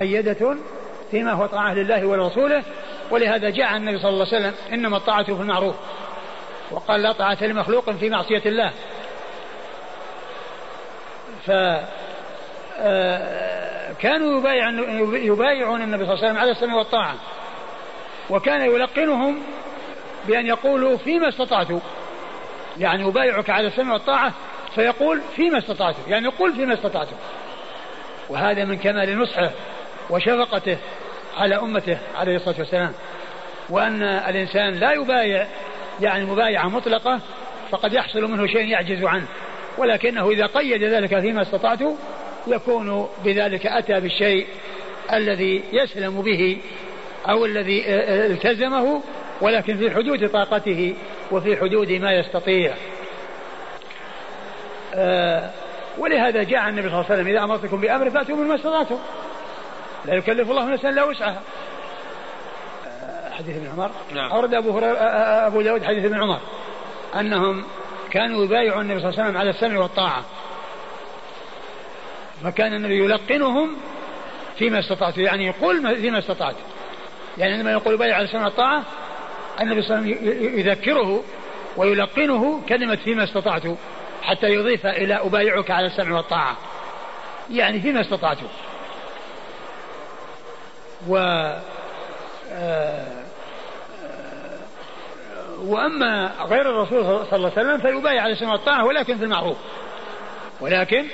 مؤيدة فيما هو طاعة لله ولرسوله ولهذا جاء النبي صلى الله عليه وسلم إنما الطاعة في المعروف وقال لا طاعة لمخلوق في معصية الله. ف آه، كانوا يبايعون النبي صلى الله عليه وسلم على السمع والطاعة وكان يلقنهم بأن يقولوا فيما استطعتوا يعني يبايعك على السمع والطاعة فيقول فيما استطعتوا يعني يقول فيما استطعتوا وهذا من كمال نصحه. وشفقته على أمته عليه الصلاة والسلام. وأن الإنسان لا يبايع يعني مبايعة مطلقة فقد يحصل منه شيء يعجز عنه. ولكنه إذا قيد ذلك فيما استطعت يكون بذلك أتى بالشيء الذي يسلم به أو الذي التزمه ولكن في حدود طاقته وفي حدود ما يستطيع. آه، ولهذا جاء النبي صلى الله عليه وسلم إذا أمرتكم بأمر فأتوا مما استطعتم. لا يكلف الله نفسا إلا وسعها. حديث ابن عمر. نعم. أورد أبو هريرة أبو داود حديث ابن عمر. أنهم كانوا يبايعون النبي صلى الله عليه وسلم على السمع والطاعة. فكان النبي يلقنهم فيما استطعت. يعني يقول فيما استطعت. يعني عندما يقول بايع على السمع والطاعة النبي صلى الله عليه وسلم يذكره ويلقنه كلمة فيما استطعت حتى يضيف إلى أبايعك على السمع والطاعة. يعني فيما استطعت. و آه، وأما غير الرسول صلى الله عليه وسلم فيبايع على السمع والطاعة ولكن في المعروف. ولكن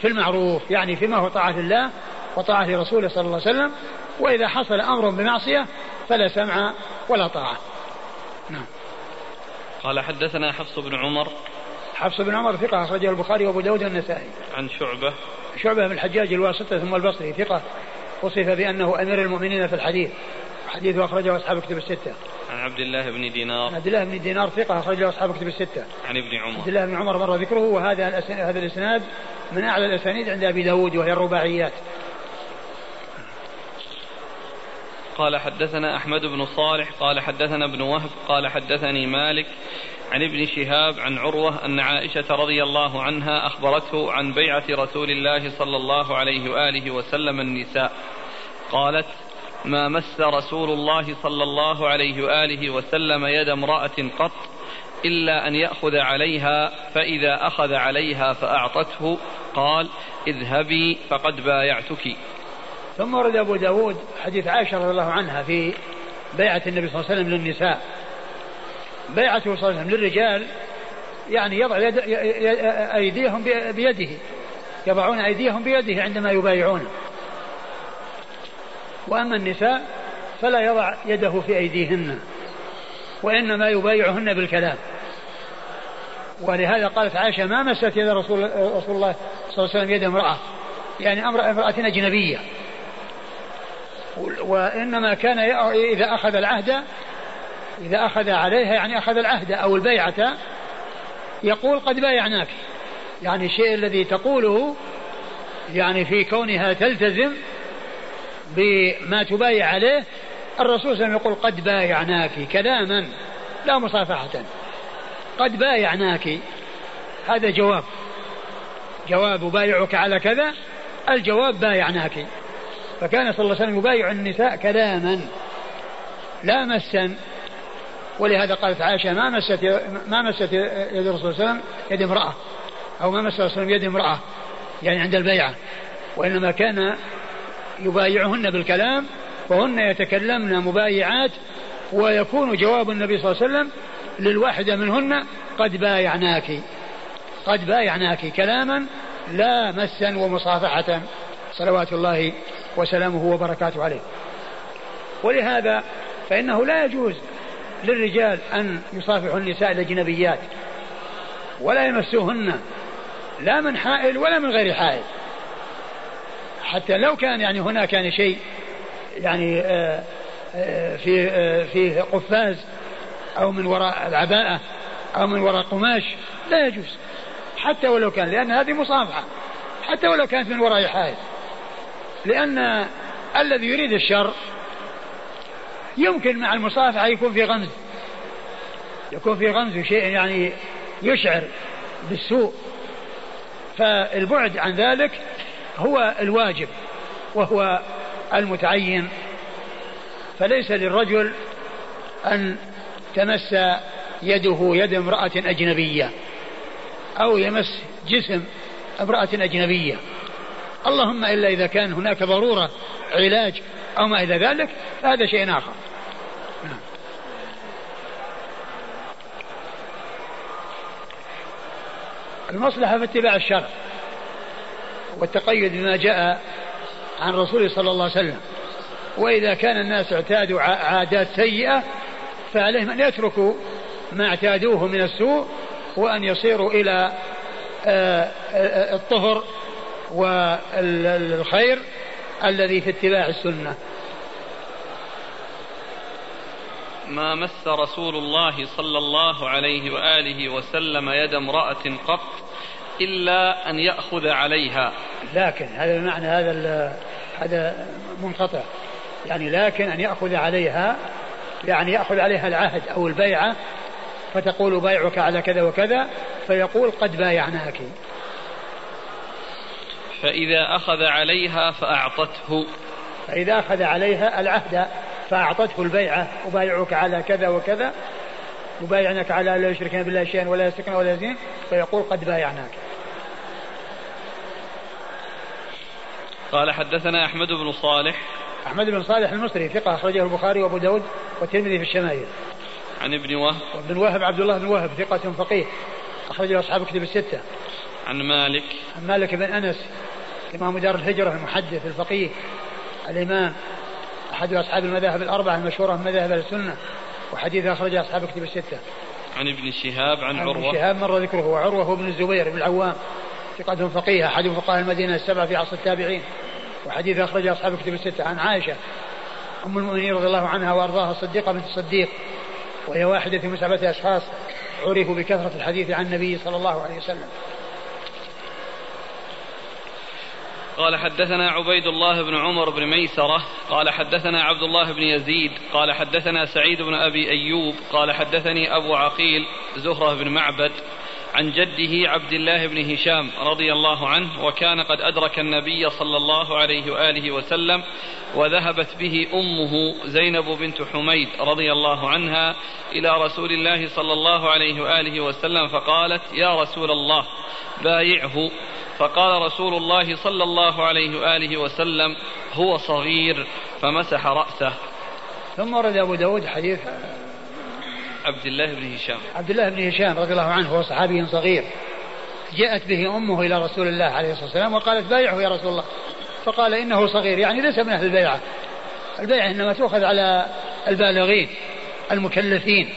في المعروف يعني فيما هو طاعة الله وطاعة رسوله صلى الله عليه وسلم وإذا حصل أمر بمعصية فلا سمع ولا طاعة. نعم. قال حدثنا حفص بن عمر. حفص بن عمر ثقة أخرجه البخاري وأبو داود والنسائي. عن شعبة. شعبة بن الحجاج الواسطة ثم البصري ثقة. وصف بأنه أمير المؤمنين في الحديث. حديث أخرجه أصحاب كتب الستة. عن عبد الله بن دينار. عن عبد الله بن دينار ثقة أخرجه أصحاب كتب الستة. عن ابن عمر. عبد الله بن عمر مر ذكره وهذا هذا الإسناد من أعلى الأسانيد عند أبي داود وهي الرباعيات. قال حدثنا أحمد بن صالح قال حدثنا ابن وهب قال حدثني مالك عن ابن شهاب عن عروة أن عائشة رضي الله عنها أخبرته عن بيعة رسول الله صلى الله عليه وآله وسلم النساء. قالت ما مس رسول الله صلى الله عليه وآله وسلم يد امرأة قط إلا أن يأخذ عليها فإذا أخذ عليها فأعطته قال اذهبي فقد بايعتك. ثم ورد أبو داود حديث عائشة رضي الله عنها في بيعة النبي صلى الله عليه وسلم للنساء. بيعته صلى الله عليه وسلم للرجال يعني يضع يد أيديهم بيده. يضعون أيديهم بيده عندما يبايعونه وأما النساء فلا يضع يده في أيديهن وإنما يبايعهن بالكلام. ولهذا قالت عائشة ما مست يد رسول, رسول الله صلى الله عليه وسلم يد امرأة. يعني أمر امرأة أجنبية. وإنما كان إذا أخذ العهد إذا أخذ عليها يعني أخذ العهد أو البيعة يقول قد بايعناك. يعني الشيء الذي تقوله يعني في كونها تلتزم بما تبايع عليه الرسول صلى الله عليه وسلم يقول قد بايعناك كلاما لا مصافحة. قد بايعناك. هذا جواب. جواب بايعك على كذا الجواب بايعناك. فكان صلى الله عليه وسلم يبايع النساء كلاما. لا مسا ولهذا قالت عائشة ما مست ما مست يد الرسول صلى الله عليه وسلم يد امرأة أو ما مس الرسول يد امرأة يعني عند البيعة وإنما كان يبايعهن بالكلام وهن يتكلمن مبايعات ويكون جواب النبي صلى الله عليه وسلم للواحدة منهن قد بايعناك قد بايعناك كلاما لا مسا ومصافحة. صلوات الله وسلامه وبركاته عليه. ولهذا فإنه لا يجوز للرجال أن يصافحوا النساء الأجنبيات ولا يمسوهن لا من حائل ولا من غير حائل. حتى لو كان يعني هناك يعني شيء يعني آه، آه، في آه، في قفاز أو من وراء العباءة أو من وراء قماش لا يجوز. حتى ولو كان لأن هذه مصافحة. حتى ولو كانت من وراء حائل. لأن الذي يريد الشر يمكن مع المصافحة يكون في غمز. يكون في غمز شيء يعني يشعر بالسوء. فالبعد عن ذلك هو الواجب وهو المتعين. فليس للرجل أن تمس يده يد امرأة أجنبية أو يمس جسم امرأة أجنبية. اللهم إلا إذا كان هناك ضرورة علاج أو ما إلى ذلك فهذا شيء آخر نعم. المصلحة في اتباع الشرع والتقيد بما جاء عن رسوله صلى الله عليه وسلم وإذا كان الناس اعتادوا عادات سيئة فعليهم أن يتركوا ما اعتادوه من السوء وأن يصيروا إلى آه، آه، الطهر والخير الذي في اتباع السنة. ما مس رسول الله صلى الله عليه وآله وسلم يد امرأة قط إلا أن يأخذ عليها. لكن هذا المعنى هذا هذا منقطع. يعني لكن أن يأخذ عليها يعني يأخذ عليها العهد أو البيعة فتقول بايعك على كذا وكذا فيقول قد بايعناك. فإذا أخذ عليها فأعطته. فإذا أخذ عليها العهد فأعطته البيعة. أبايعك على كذا وكذا. يبايعنك على لا يشركن بالله شيئا ولا يسرقن ولا يزين فيقول قد بايعناك. قال حدثنا أحمد بن صالح. أحمد بن صالح المصري ثقة أخرجه البخاري وأبو داود والترمذي في الشمائل. عن ابن وهب. وابن وهب عبد الله بن وهب ثقة فقيه. أخرجه أصحاب كتب الستة. عن مالك. عن مالك بن أنس. إمام دار الهجرة المحدث الفقيه الإمام أحد أصحاب المذاهب الأربعة المشهورة من مذاهب السنة وحديث أخرج أصحاب كتب الستة. عن ابن شهاب عن, عن عروة. ابن شهاب مر ذكره وعروة ابن الزبير بن العوام ثقة فقيه أحد فقهاء المدينة السبعة في عصر التابعين وحديث أخرج أصحاب كتب الستة. عن عائشة أم المؤمنين رضي الله عنها وأرضاها الصديقة بنت الصديق وهي واحدة من سبعة أشخاص عرفوا بكثرة الحديث عن النبي صلى الله عليه وسلم. قال حدثنا عبيد الله بن عمر بن ميسرة قال حدثنا عبد الله بن يزيد قال حدثنا سعيد بن أبي أيوب قال حدثني أبو عقيل زهرة بن معبد. عن جده عبد الله بن هشام رضي الله عنه وكان قد أدرك النبي صلى الله عليه وآله وسلم وذهبت به أمه زينب بنت حميد رضي الله عنها إلى رسول الله صلى الله عليه وآله وسلم فقالت يا رسول الله بايعه. فقال رسول الله صلى الله عليه وآله وسلم هو صغير فمسح رأسه. ثم ورد أبو داود حديث عبد الله بن هشام. عبد الله بن هشام رضي الله عنه هو صحابي صغير. جاءت به أمه إلى رسول الله عليه الصلاة والسلام وقالت بايعه يا رسول الله. فقال إنه صغير يعني ليس من أهل البيعة. البيعة إنما تؤخذ على البالغين المكلفين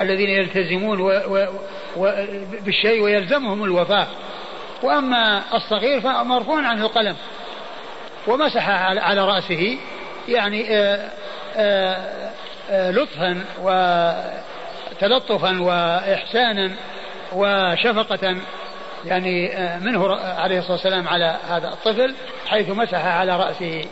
الذين يلتزمون و و و بالشيء ويلزمهم الوفاء وأما الصغير فمرفوع عنه القلم. ومسح على رأسه يعني آآ آه، آآ آه، آه، لطفا وتلطفا وإحسانا وشفقة يعني منه عليه الصلاة والسلام على هذا الطفل حيث مسح على رأسه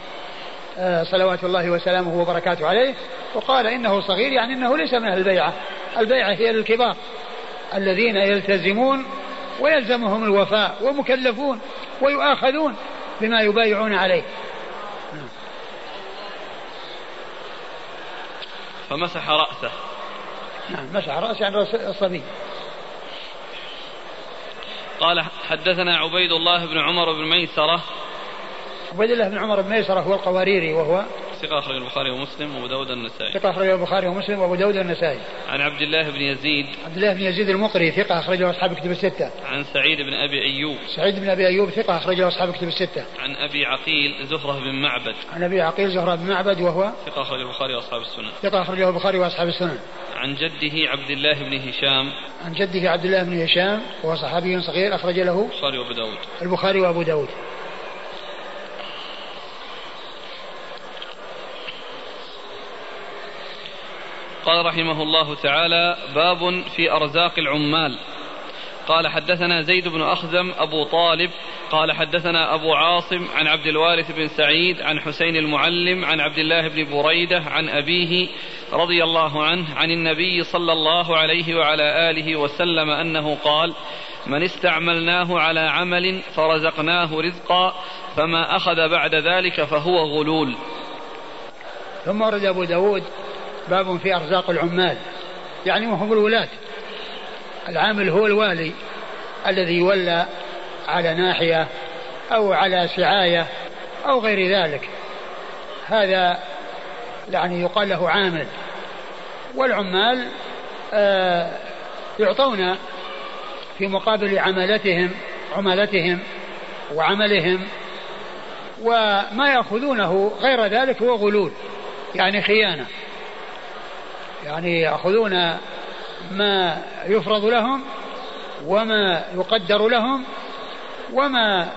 صلوات الله وسلامه وبركاته عليه وقال إنه صغير يعني إنه ليس من البيعة. البيعة هي للكبار الذين يلتزمون ويلزمهم الوفاء ومكلفون ويؤاخذون بما يبايعون عليه. فمسح رأسه. نعم مسح رأسه عن رأس الصبي. قال حدثنا عبيد الله بن عمر بن ميسرة. عبيد الله بن عمر بن ميسرة هو القواريري وهو ثقة أخرج البخاري ومسلم وأبو داود النسائي. ثقة أخرج البخاري ومسلم وأبو داود النسائي. عن عبد الله بن يزيد. عبد الله بن يزيد المقري ثقة أخرجه أصحاب كتب الستة. عن سعيد بن أبي أيوب. سعيد بن أبي أيوب ثقة أخرجه أصحاب كتب الستة. عن أبي عقيل زهرة بن معبد. عن أبي عقيل زهرة بن معبد وهو ثقة أخرج البخاري وأصحاب السنن. ثقة أخرجه البخاري وأصحاب السنن. عن جده عبد الله بن هشام. عن جده عبد الله بن هشام وهو صحابي صغير أخرج له البخاري وأبو داود. البخاري وأبو داود. قال رحمه الله تعالى باب في أرزاق العمال. قال حدثنا زيد بن أخزم أبو طالب. قال حدثنا أبو عاصم عن عبد الوارث بن سعيد عن حسين المعلم عن عبد الله بن بريدة عن أبيه رضي الله عنه عن النبي صلى الله عليه وعلى آله وسلم أنه قال من استعملناه على عمل فرزقناه رزقا فما أخذ بعد ذلك فهو غلول. ثم ورد أبو داود باب في أرزاق العمال. يعني وهم الولاة العامل هو الوالي الذي يولى على ناحية أو على سعاية أو غير ذلك. هذا يعني يقال له عامل. والعمال آه يعطون في مقابل عملتهم عملتهم وعملهم وما يأخذونه غير ذلك هو غلول يعني خيانة. يعني يأخذون ما يفرض لهم وما يقدر لهم وما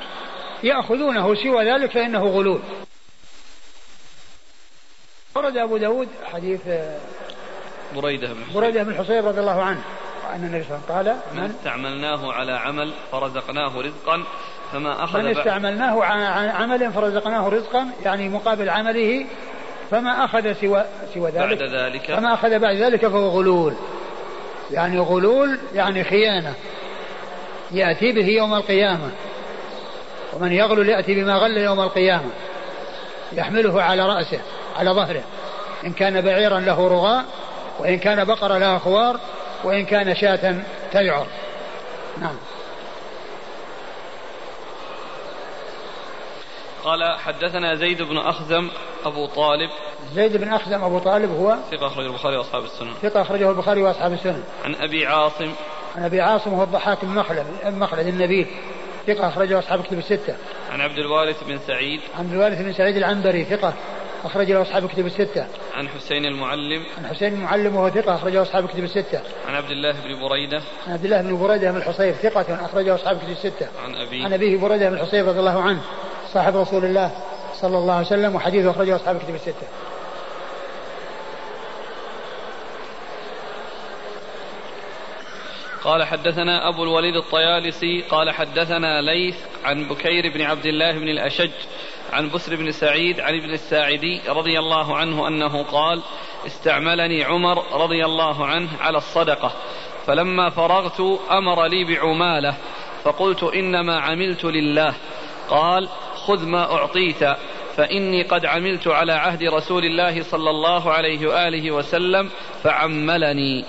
يأخذونه سوى ذلك فإنه غلول. ورد أبو داود حديث بريدة بن بريدة بن الحصيب رضي الله عنه أن النبي صلى الله عليه وسلم قال من استعملناه على عمل فرزقناه رزقا فما أخذ من استعملناه عن عمل فرزقناه رزقا يعني مقابل عمله فما أخذ سوى سوى ذلك. بعد ذلك. فما أخذ بعد ذلك فهو غلول. يعني غلول يعني خيانة. يأتي به يوم القيامة. ومن يغلل يأتي بما غل يوم القيامة. يحمله على رأسه على ظهره. إن كان بعيرا له رغاء وإن كان بقرة لها خوار وإن كان شاة تيعر نعم. قال حدثنا زيد بن أخزم أبو طالب زيد بن أخزم أبو طالب هو ثقة أخرجه البخاري وأصحاب السنن ثقة أخرجه البخاري وأصحاب السنن عن أبي عاصم عن أبي عاصم وهو الضحاك بن مخلد مخلد النبيل ثقة أخرجه أصحاب كتب الستة عن عبد الوارث بن سعيد عن الوارث بن سعيد العنبري ثقة أخرج له أصحاب كتب الستة. عن حسين المعلم. عن حسين المعلم وهو ثقة أخرجه أصحاب كتب الستة. عن عبد الله بن بريدة. عن عبد الله بن بريدة بن الحصيب ثقة أخرجه أصحاب كتب الستة. عن أبيه. عن أبيه بريدة بن الحصيب رضي الله عنه صاحب رسول الله صلى الله عليه وسلم وحديثه أخرجه أصحاب كتب الستة. قال حدثنا أبو الوليد الطيالسي قال حدثنا ليث عن بكير بن عبد الله بن الأشج عن بسر بن سعيد عن ابن الساعدي رضي الله عنه أنه قال استعملني عمر رضي الله عنه على الصدقة فلما فرغت أمر لي بعمالة فقلت إنما عملت لله قال خذ ما أعطيت فإني قد عملت على عهد رسول الله صلى الله عليه وآله وسلم فعملني.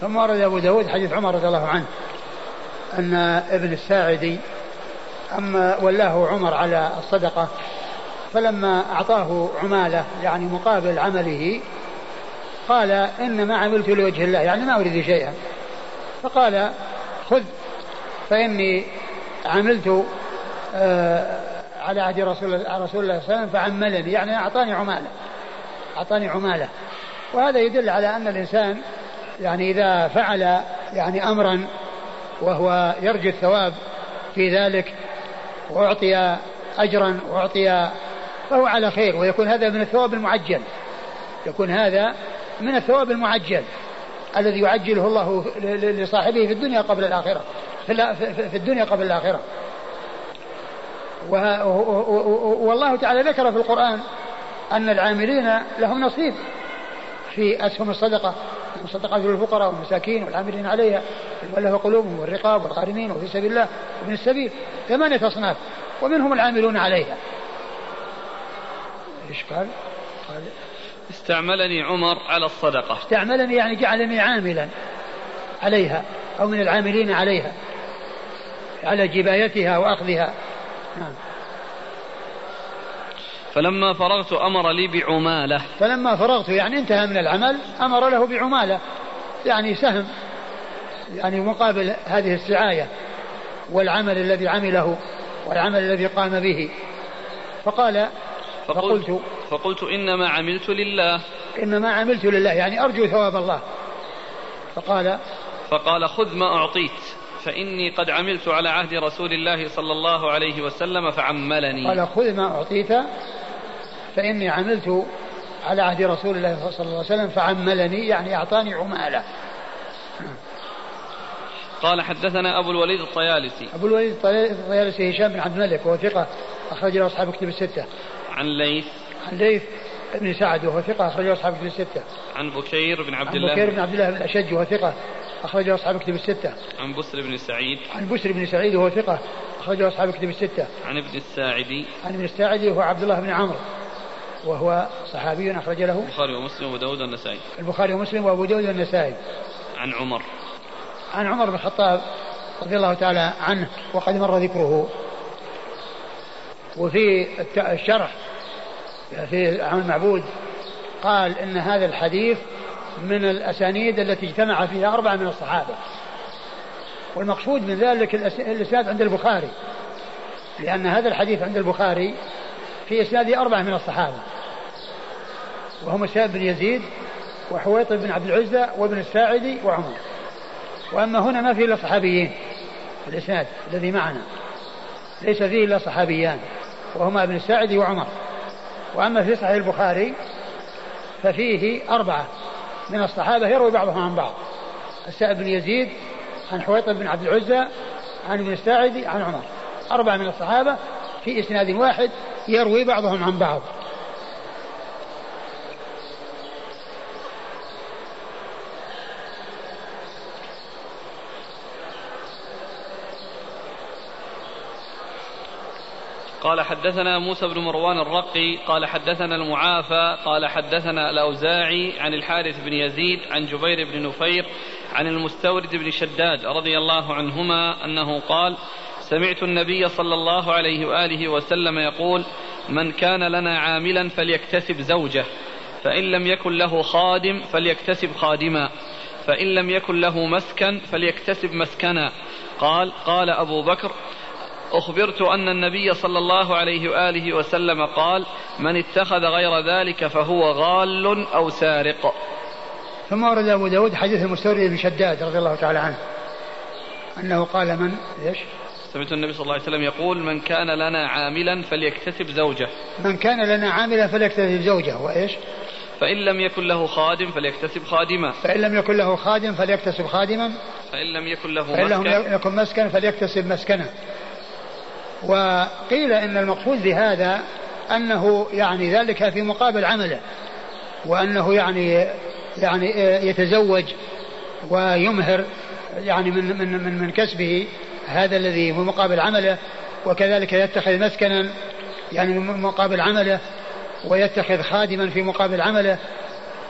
ثم ورد أبو داود حديث عمر رضي الله عنه أن ابن الساعدي أما ولاه عمر على الصدقة فلما أعطاه عمالة يعني مقابل عمله قال إنما عملت لوجه الله يعني ما أريد شيئا. فقال خذ فإني عملت آه على عهد رسول الله صلى الله عليه وسلم فعملني. يعني أعطاني عمالة. أعطاني عمالة. وهذا يدل على أن الإنسان يعني إذا فعل يعني أمرا وهو يرجو الثواب في ذلك وأعطي أجرا وأعطي فهو على خير ويكون هذا من الثواب المعجل. يكون هذا من الثواب المعجل الذي يعجله الله لصاحبه في الدنيا قبل الآخرة في الدنيا قبل الآخرة. والله تعالى ذكر في القرآن أن العاملين لهم نصيب في أسهم الصدقة الصدقات للفقراء والمساكين والعاملين عليها والله قلوبهم والرقاب والغارمين وفي سبيل الله وابن السبيل ثمانية أصناف ومنهم العاملون عليها. إيش قال؟ قال استعملني عمر على الصدقة. استعملني يعني جعلني عاملا عليها أو من العاملين عليها على جبايتها وأخذها. فلما فرغت أمر لي بعمالة. فلما فرغت يعني انتهى من العمل أمر له بعمالة. يعني سهم يعني مقابل هذه السعاية والعمل الذي عمله والعمل الذي قام به. فقال فقلت, فقلت فقلت إنما عملت لله. إنما عملت لله يعني أرجو ثواب الله. فقال فقال خذ ما أعطيت. فإني قد عملت على عهد رسول الله صلى الله عليه وسلم فعملني. قال خذ ما أعطيت فإني عملت على عهد رسول الله صلى الله عليه وسلم فعملني يعني أعطاني عمالة. قال حدثنا أبو الوليد الطيالسي. أبو الوليد الطيالسي هشام بن عبد الملك وهو ثقة أخرج له أصحاب كتب الستة. عن ليث. عن ليث بن سعد وهو ثقة أخرج له أصحاب كتب الستة. عن بكير بن عبد الله عن بكير بن عبد الله بن الأشج وهو ثقة. أخرج له أصحاب كتب الستة. عن بسر بن سعيد. عن بسر بن سعيد وهو ثقة. أخرج له أصحاب كتب الستة. عن ابن الساعدي. عن ابن الساعدي وهو عبد الله بن عمرو. وهو صحابي أخرج له. البخاري ومسلم وأبو داود والنسائي. البخاري ومسلم وأبو داود والنسائي. عن عمر. عن عمر بن الخطاب رضي الله تعالى عنه وقد مر ذكره. وفي الشرح في عن المعبود قال إن هذا الحديث من الأسانيد التي اجتمع فيها أربعة من الصحابة. والمقصود من ذلك الإسناد عند البخاري. لأن هذا الحديث عند البخاري في اسناده أربعة من الصحابة. وهم سائب بن يزيد وحويطب بن عبد العزى وابن الساعدي وعمر. وأما هنا ما فيه إلا صحابيين الإسناد الذي معنا. ليس فيه إلا صحابيان وهما ابن الساعدي وعمر. وأما في صحيح البخاري ففيه أربعة. من الصحابة يروي بعضهم عن بعض. السائب بن يزيد عن حويطب بن عبد العزى عن ابن الساعدي عن عمر. أربعة من الصحابة في إسناد واحد يروي بعضهم عن بعض. قال حدثنا موسى بن مروان الرقي قال حدثنا المعافى قال حدثنا الأوزاعي عن الحارث بن يزيد عن جبير بن نفير عن المستورد بن شداد رضي الله عنهما أنه قال سمعت النبي صلى الله عليه وآله وسلم يقول من كان لنا عاملا فليكتسب زوجة فإن لم يكن له خادم فليكتسب خادما فإن لم يكن له مسكن فليكتسب مسكنا. قال قال أبو بكر أخبرت أن النبي صلى الله عليه وآله وسلم قال من اتخذ غير ذلك فهو غال أو سارق. ثم ورد أبو داود حديث المستورد بن شداد رضي الله تعالى عنه أنه قال من إيش؟ سمعت النبي صلى الله عليه وسلم يقول من كان لنا عاملا فليكتسب زوجة. من كان لنا عاملا فليكتسب زوجة وإيش؟ فإن لم يكن له خادم فليكتسب خادما. فإن لم يكن له خادم فليكتسب خادما. فإن لم يكن له فإن مسكن. لم يكن مسكن فليكتسب مسكنا. وقيل إن المقصود بهذا أنه يعني ذلك في مقابل عمله وأنه يعني يعني يتزوج ويمهر يعني من من من, من كسبه هذا الذي في مقابل عمله وكذلك يتخذ مسكنا يعني من مقابل عمله ويتخذ خادما في مقابل عمله.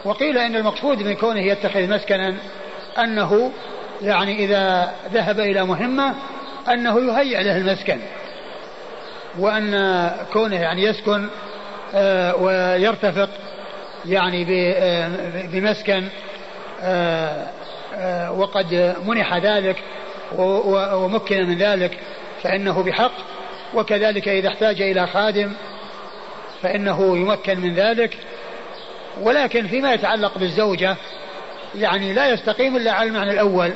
وقيل إن المقصود من كونه يتخذ مسكنا أنه يعني إذا ذهب إلى مهمة أنه يهيئ له المسكن. وأن كونه يعني يسكن آه، ويرتفق يعني آه، بمسكن آه، وقد منح ذلك ومكن من ذلك فإنه بحق. وكذلك إذا احتاج إلى خادم فإنه يمكن من ذلك. ولكن فيما يتعلق بالزوجة يعني لا يستقيم إلا على المعنى الأول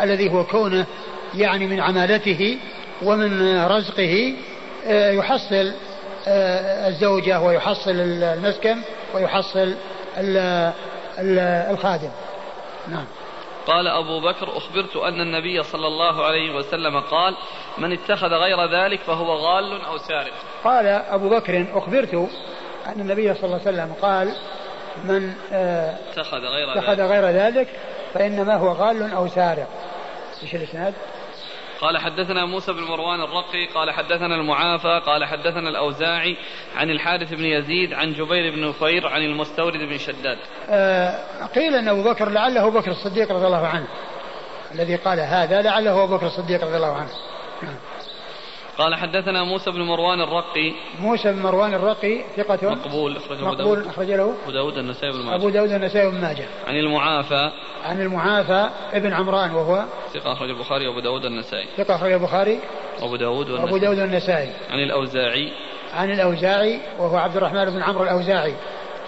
الذي هو كونه يعني من عمالته ومن رزقه يحصل آه، الزوجة ويحصل المسكن ويحصل الخادم. نعم. قال أبو بكر أخبرت أن النبي صلى الله عليه وسلم قال من اتخذ غير ذلك فهو غال أو سارق. قال أبو بكر أخبرت أن النبي صلى الله عليه وسلم قال من آه، اتخذ غير اتخذ غير ذلك فإنما هو غال أو سارق. إيش الإسناد؟ قال حدثنا موسى بن مروان الرقي قال حدثنا المعافى قال حدثنا الأوزاعي عن الحارث بن يزيد عن جبير بن نفير عن المستورد بن شداد آه قيل أن أبو بكر لعله أبو بكر الصديق رضي الله عنه الذي قال هذا لعله أبو بكر الصديق رضي الله عنه نعم. قال حدثنا موسى بن مروان الرقي. موسى بن مروان الرقي ثقة. مقبول أخرجه مقبول أخرج له. أبو داود النسائي بن ماجه. أبو داود النسائي بن ماجه. عن المعافى. عن المعافى ابن عمران وهو ثقة أخرج البخاري وأبو داود النسائي. ثقة أخرج البخاري. وأبو داود والنسائي. وأبو داود النسائي عن الأوزاعي. عن الأوزاعي وهو عبد الرحمن بن عمرو الأوزاعي.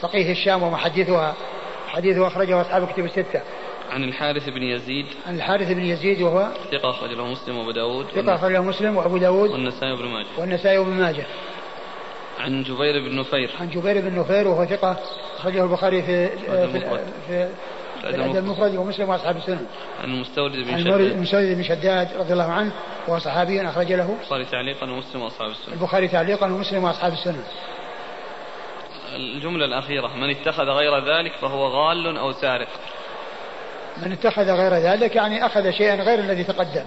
فقيه الشام ومحدثها. حديثه أخرجه أصحاب كتب الستة. عن الحارث بن يزيد عن الحارث بن يزيد وهو ثقة أخرج له مسلم وأبو داود ثقة أخرج له مسلم وأبو داود والنسائي وابن ماجه والنسائي وابن ماجه عن جبير بن نفير عن جبير بن نفير وهو ثقة أخرجه البخاري في في, في الأدب المفرد ومسلم وأصحاب السنن. عن المستورد بن شداد. عن المستورد بن شداد رضي الله عنه وهو صحابي أخرج له. البخاري تعليقا ومسلم وأصحاب السنن. البخاري تعليقا ومسلم وأصحاب السنن. الجملة الأخيرة من اتخذ غير ذلك فهو غال أو سارق. من اتخذ غير ذلك يعني أخذ شيئا غير الذي تقدم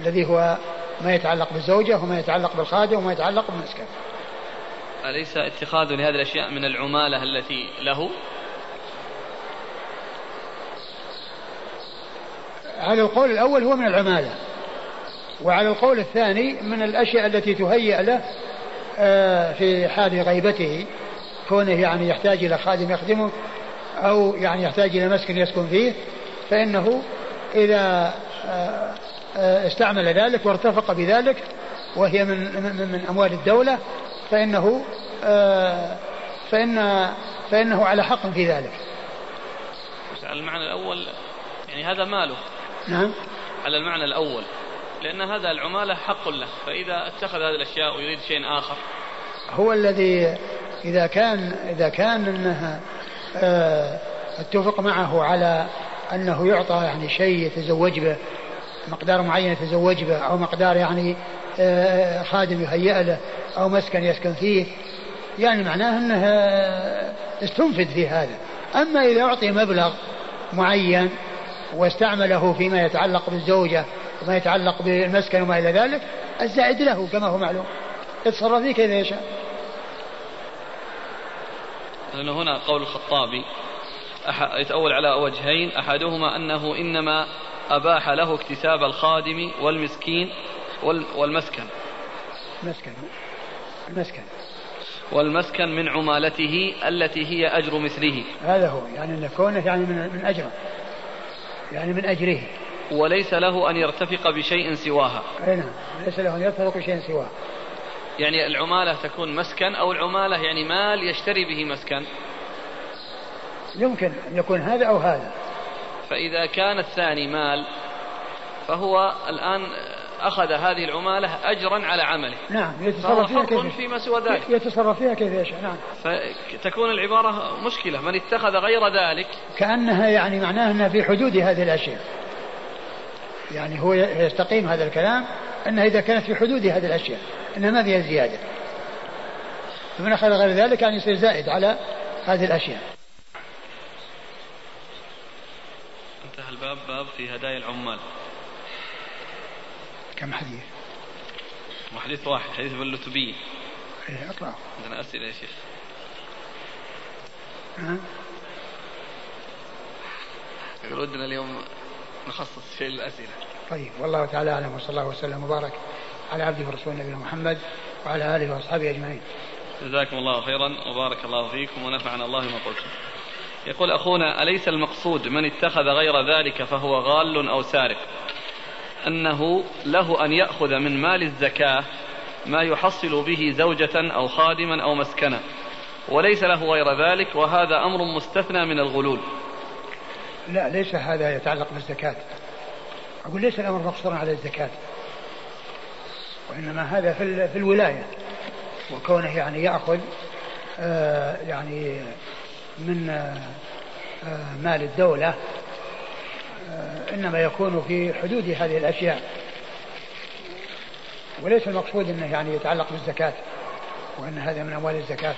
الذي هو ما يتعلق بالزوجة وما يتعلق بالخادم وما يتعلق بالمسكن. أليس اتخاذ لهذه الأشياء من العمالة التي له؟ على القول الأول هو من العمالة وعلى القول الثاني من الأشياء التي تهيأ له آه، في حال غيبته كونه يعني يحتاج إلى خادم يخدمه أو يعني يحتاج إلى مسكن يسكن فيه فإنه إذا آه، آه، استعمل ذلك وارتفق بذلك وهي من من, من أموال الدولة فإنه فإن فإنه على حق في ذلك. على المعنى الأول يعني هذا ماله. نعم. على المعنى الأول لأن هذا العمالة حق له فإذا اتخذ هذه الأشياء ويريد شيء آخر هو الذي إذا كان إذا كان أنها اتفق معه على أنه يعطى يعني شيء يتزوج به مقدار معين يتزوج به أو مقدار يعني آه خادم يهيئ له أو مسكن يسكن فيه. يعني معناه أنه استنفد في هذا. أما إذا أعطي مبلغ معين واستعمله فيما يتعلق بالزوجة وما يتعلق بالمسكن وما إلى ذلك الزائد له كما هو معلوم. يتصرف فيه كيف يشاء. لأن هنا قول الخطابي يتأول على وجهين. أحدهما أنه إنما أباح له اكتساب الخادم والمسكين والمسكن. مسكن. المسكن والمسكن من عمالته التي هي أجر مثله. هذا هو. يعني كونه يعني من, من أجره. يعني من أجره. وليس له أن يرتفق بشيء سواها. أي نعم. ليس له أن يرتفق بشيء سواها. يعني العمالة تكون مسكن أو العمالة يعني مال يشتري به مسكن. يمكن أن يكون هذا أو هذا. فإذا كان الثاني مال فهو الآن أخذ هذه العمالة أجرا على عمله. نعم يتصرف فيها كيف فيما سوى ذلك. يتصرف فيها كيف يشاء نعم. فتكون العبارة مشكلة. من اتخذ غير ذلك. كأنها يعني معناها أنها في حدود هذه الأشياء. يعني هو يستقيم هذا الكلام أنها إذا كانت في حدود هذه الأشياء أنها ما فيها زيادة. فمن أخذ غير ذلك يعني يصير زائد على هذه الأشياء انتهى الباب باب في هدايا العمال. كم حديث؟ حديث واحد حديث باللتبية إيه اقرأ. عندنا أسئلة يا شيخ. ها؟ ودنا اليوم نخصص شيء للأسئلة. طيب والله تعالى أعلم وصلى الله وسلم وبارك على عبده ورسوله نبينا محمد وعلى آله وأصحابه أجمعين. جزاكم الله خيرا وبارك الله فيكم ونفعنا الله ما قلتم. يقول أخونا أليس المقصود من اتخذ غير ذلك فهو غال أو سارق؟ أنه له أن يأخذ من مال الزكاة ما يحصل به زوجة أو خادما أو مسكنا وليس له غير ذلك وهذا أمر مستثنى من الغلول. لا ليس هذا يتعلق بالزكاة. أقول ليس الأمر مقصورا على الزكاة وإنما هذا في, الولاية وكونه يعني يأخذ آه يعني من آه مال الدولة آه إنما يكون في حدود هذه الأشياء. وليس المقصود أنه يعني يتعلق بالزكاة وأن هذا من أموال الزكاة.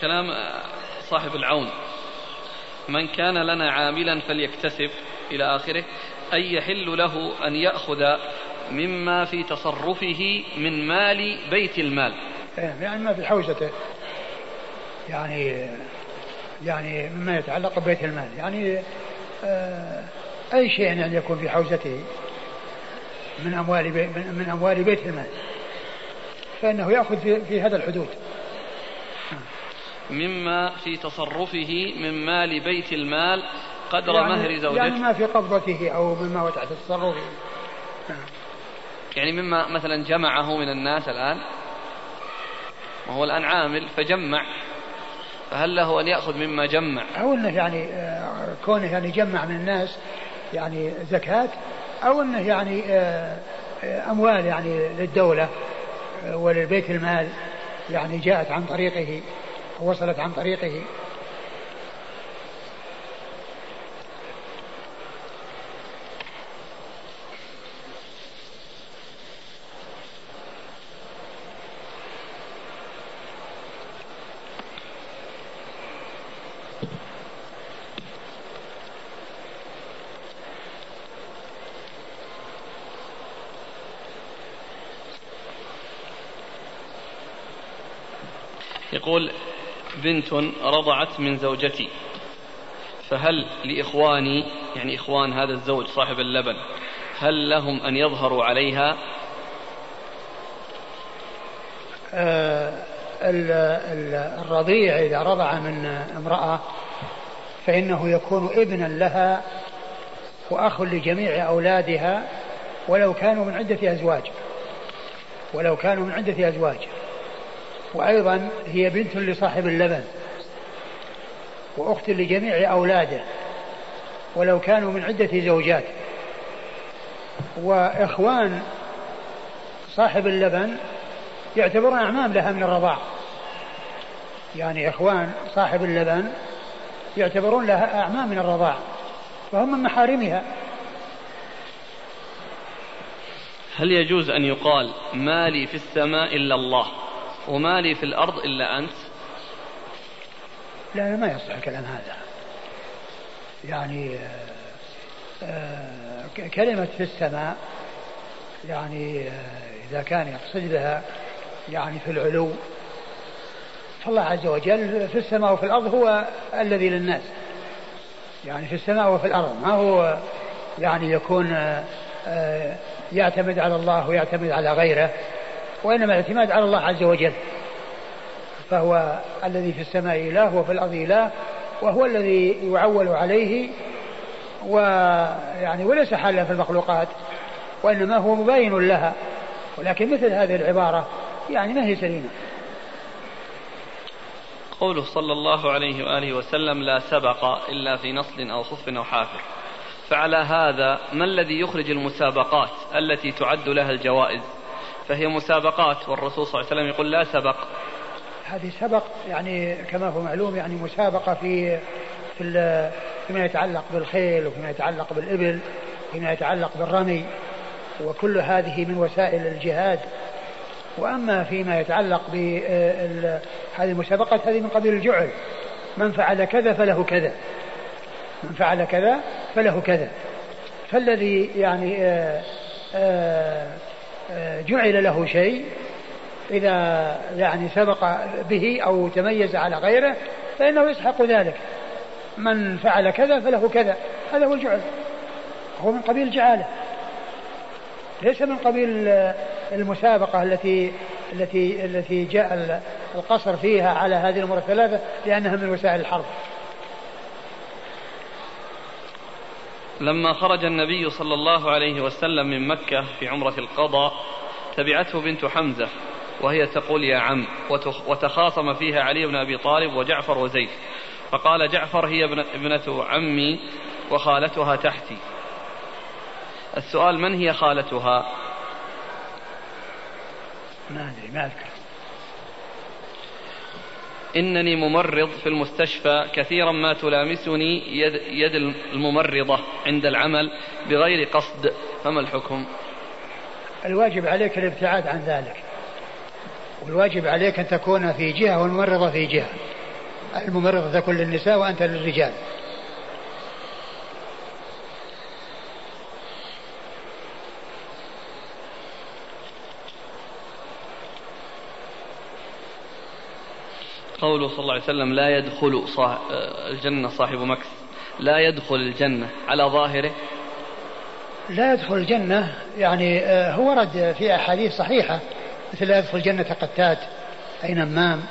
كلام صاحب العون. من كان لنا عاملا فليكتسب إلى آخره أي يحل له أن يأخذ مما في تصرفه من مال بيت المال. إيه، يعني ما في حوزته. يعني يعني مما يتعلق ببيت المال. يعني آه، أي شيء يعني يكون في حوزته من أموال من أموال بيت المال. فإنه يأخذ في, في هذا الحدود. مما في تصرفه من مال بيت المال قدر يعني مهر زوجته. يعني ما في قبضته أو مما هو تحت تصرفه. يعني مما مثلا جمعه من الناس الآن وهو الآن عامل فجمع. فهل له أن يأخذ مما جمع؟ أو أنه يعني آه، كونه يعني جمع من الناس يعني زكاة أو أنه يعني آه، آه، أموال يعني للدولة وللبيت المال يعني جاءت عن طريقه وصلت عن طريقه. يقول بنت رضعت من زوجتي. فهل لإخواني يعني إخوان هذا الزوج صاحب اللبن هل لهم أن يظهروا عليها؟ آه الرضيع إذا رضع من امرأة فإنه يكون ابنا لها وأخ لجميع أولادها ولو كانوا من عدة أزواج. ولو كانوا من عدة أزواج. وأيضا هي بنت لصاحب اللبن وأخت لجميع أولاده ولو كانوا من عدة زوجات. وإخوان صاحب اللبن يعتبرون أعمام لها من الرضاع. يعني إخوان صاحب اللبن يعتبرون لها أعمام من الرضاع فهم من محارمها. هل يجوز أن يقال ما لي في السماء إلا الله؟ وما لي في الأرض إلا أنت. لا ما يصح الكلام هذا. يعني آه، آه، كلمة في السماء يعني آه، إذا كان يقصد بها يعني في العلو فالله عز وجل في السماء وفي الأرض هو الذي للناس. يعني في السماء وفي الأرض ما هو يعني يكون يعتمد على الله ويعتمد على غيره. وإنما الاعتماد على الله عز وجل. فهو الذي في السماء إله وفي الأرض إله وهو الذي يعول عليه ويعني وليس حالا في المخلوقات وإنما هو مبين لها. ولكن مثل هذه العبارة يعني ما هي سليمة. قوله صلى الله عليه وآله وسلم لا سبق إلا في نصل أو خف أو حافر. فعلى هذا ما الذي يخرج المسابقات التي تعد لها الجوائز؟ فهي مسابقات والرسول صلى الله عليه وسلم يقول لا سبق. هذه سبق يعني كما هو معلوم يعني مسابقة في في فيما يتعلق بالخيل وفيما يتعلق بالإبل وفيما يتعلق بالرمي وكل هذه من وسائل الجهاد. وأما فيما يتعلق بهذه المسابقات هذه من قبيل الجعل. من فعل كذا فله كذا. من فعل كذا فله كذا. فالذي يعني آآ آآ جعل له شيء إذا يعني سبق به أو تميز على غيره فإنه يسحق ذلك. من فعل كذا فله كذا. هذا هو الجعل. هو من قبيل الجعالة ليس من قبيل المسابقة التي التي التي جاء القصر فيها على هذه الأمور الثلاثة لأنها من وسائل الحرب. لما خرج النبي صلى الله عليه وسلم من مكة في عمرة القضاء تبعته بنت حمزة وهي تقول يا عم. وتخاصم فيها علي بن أبي طالب وجعفر وزيد. فقال جعفر هي ابنة عمي وخالتها تحتي. السؤال من هي خالتها؟ ما أدري ما أذكر. إنني ممرض في المستشفى كثيرا ما تلامسني يد, يد الممرضة عند العمل بغير قصد فما الحكم؟ الواجب عليك الابتعاد عن ذلك. والواجب عليك أن تكون في جهة والممرضة في جهة. الممرضة تكون للنساء وأنت للرجال. قوله صلى الله عليه وسلم لا يدخل صاحب الجنة صاحب مكس لا يدخل الجنة على ظاهره. لا يدخل الجنة يعني آه، هو ورد في أحاديث صحيحة مثل لا يدخل الجنة قتات أي نمام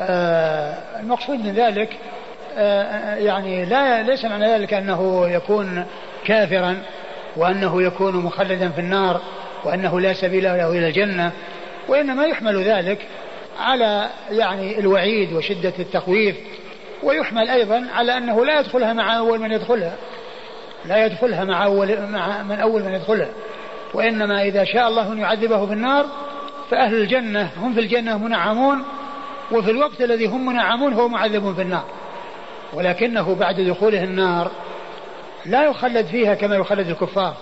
آه، المقصود من ذلك آه، يعني لا ليس معنى ذلك أنه يكون كافرا وأنه يكون مخلدا في النار وأنه لا سبيل له إلى الجنة وإنما يحمل ذلك على يعني الوعيد وشدة التخويف ويحمل أيضا على أنه لا يدخلها مع أول من يدخلها. لا يدخلها مع أول مع من أول من يدخلها. وإنما إذا شاء الله أن يعذبه في النار فأهل الجنة هم في الجنة منعمون وفي الوقت الذي هم منعمون هو معذب في النار. ولكنه بعد دخوله النار لا يخلد فيها كما يخلد الكفار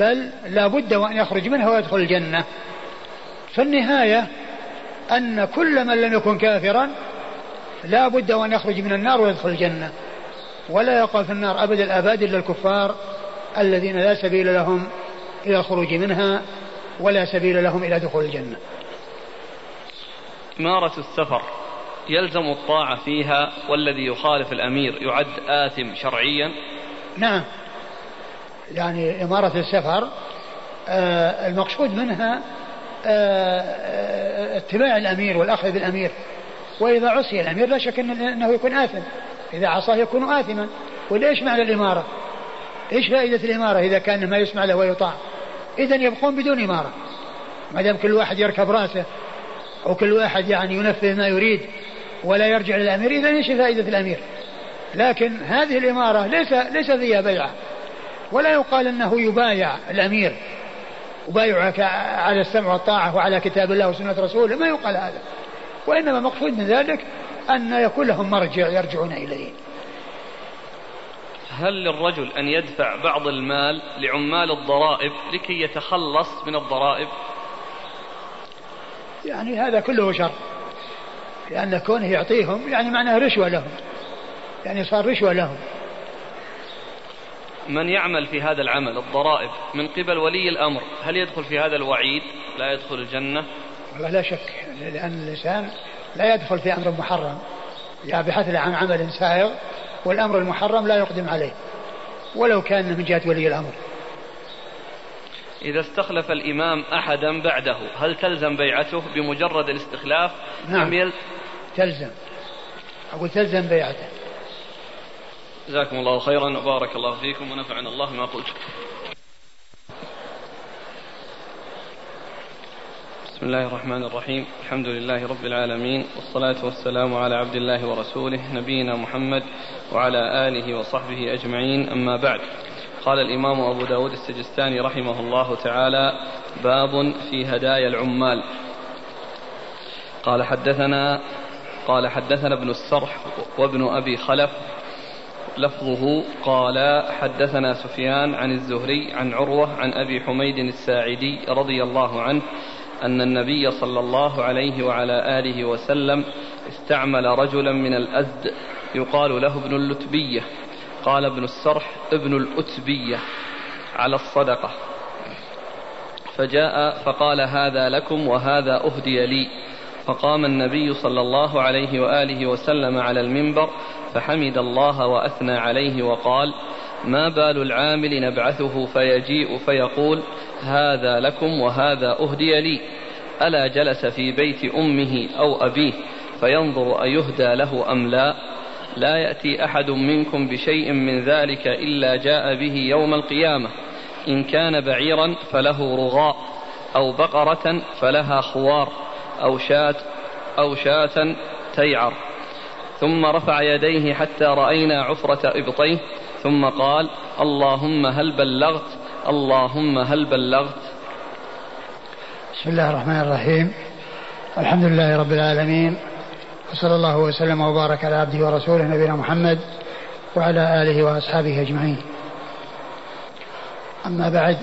بل لا بد وأن يخرج منها ويدخل الجنة. فالنهاية أن كل من لم يكن كافرا لا بد وأن يخرج من النار ويدخل الجنة. ولا يقع في النار أبد الآباد إلا الكفار الذين لا سبيل لهم إلى الخروج منها ولا سبيل لهم إلى دخول الجنة. إمارة السفر يلزم الطاعة فيها والذي يخالف الأمير يعد آثم شرعيا. نعم. يعني إمارة السفر آه المقصود منها اتباع الأمير والأخذ بالأمير. وإذا عصي الأمير لا شك أنه يكون آثم. إذا عصاه يكون آثما. وليش معنى الإمارة إيش فائدة الإمارة إذا كان ما يسمع له ويطاع؟ إذا يبقون بدون إمارة. ما دام كل واحد يركب رأسه أو كل واحد يعني ينفذ ما يريد ولا يرجع للأمير إذا إيش فائدة الأمير؟ لكن هذه الإمارة ليس ليس فيها بيعة. ولا يقال أنه يبايع الأمير. وبايعك على السمع والطاعة وعلى كتاب الله وسنة رسوله ما يقال هذا. وإنما مقصود من ذلك أن يكون لهم مرجع يرجعون إليه. هل للرجل أن يدفع بعض المال لعمال الضرائب لكي يتخلص من الضرائب؟ يعني هذا كله شر. لأن كونه يعطيهم يعني معناه رشوة لهم. يعني صار رشوة لهم. من يعمل في هذا العمل الضرائب من قبل ولي الأمر هل يدخل في هذا الوعيد؟ لا يدخل الجنة. والله لا شك لأن الإنسان لا يدخل في أمر محرم. يعني بحث عن عمل سائغ والأمر المحرم لا يقدم عليه ولو كان من جهة ولي الأمر. إذا استخلف الإمام أحدا بعده هل تلزم بيعته بمجرد الاستخلاف؟ نعم. يل... تلزم. أقول تلزم بيعته. جزاكم الله خيرا وبارك الله فيكم ونفعنا الله ما قلت. بسم الله الرحمن الرحيم. الحمد لله رب العالمين والصلاة والسلام على عبد الله ورسوله نبينا محمد وعلى آله وصحبه أجمعين. أما بعد قال الإمام أبو داود السجستاني رحمه الله تعالى باب في هدايا العمال. قال حدثنا قال حدثنا ابن السرح وابن أبي خلف لفظه قال حدثنا سفيان عن الزهري عن عروة عن أبي حميد الساعدي رضي الله عنه أن النبي صلى الله عليه وعلى آله وسلم استعمل رجلا من الأزد يقال له ابن اللتبية قال ابن السرح ابن الأتبية على الصدقة. فجاء فقال هذا لكم وهذا أهدي لي. فقام النبي صلى الله عليه وآله وسلم على المنبر فحمد الله وأثنى عليه وقال ما بال العامل نبعثه فيجيء فيقول هذا لكم وهذا أهدي لي. ألا جلس في بيت أمه أو أبيه فينظر أيهدى له أم لا؟ لا يأتي أحد منكم بشيء من ذلك إلا جاء به يوم القيامة. إن كان بعيرا فله رغاء أو بقرة فلها خوار أو شاة أو شاة تيعر. ثم رفع يديه حتى رأينا عفرة إبطيه ثم قال اللهم هل بلغت؟ اللهم هل بلغت؟ بسم الله الرحمن الرحيم. الحمد لله رب العالمين وصلى الله وسلم وبارك على عبده ورسوله نبينا محمد وعلى آله وأصحابه أجمعين. أما بعد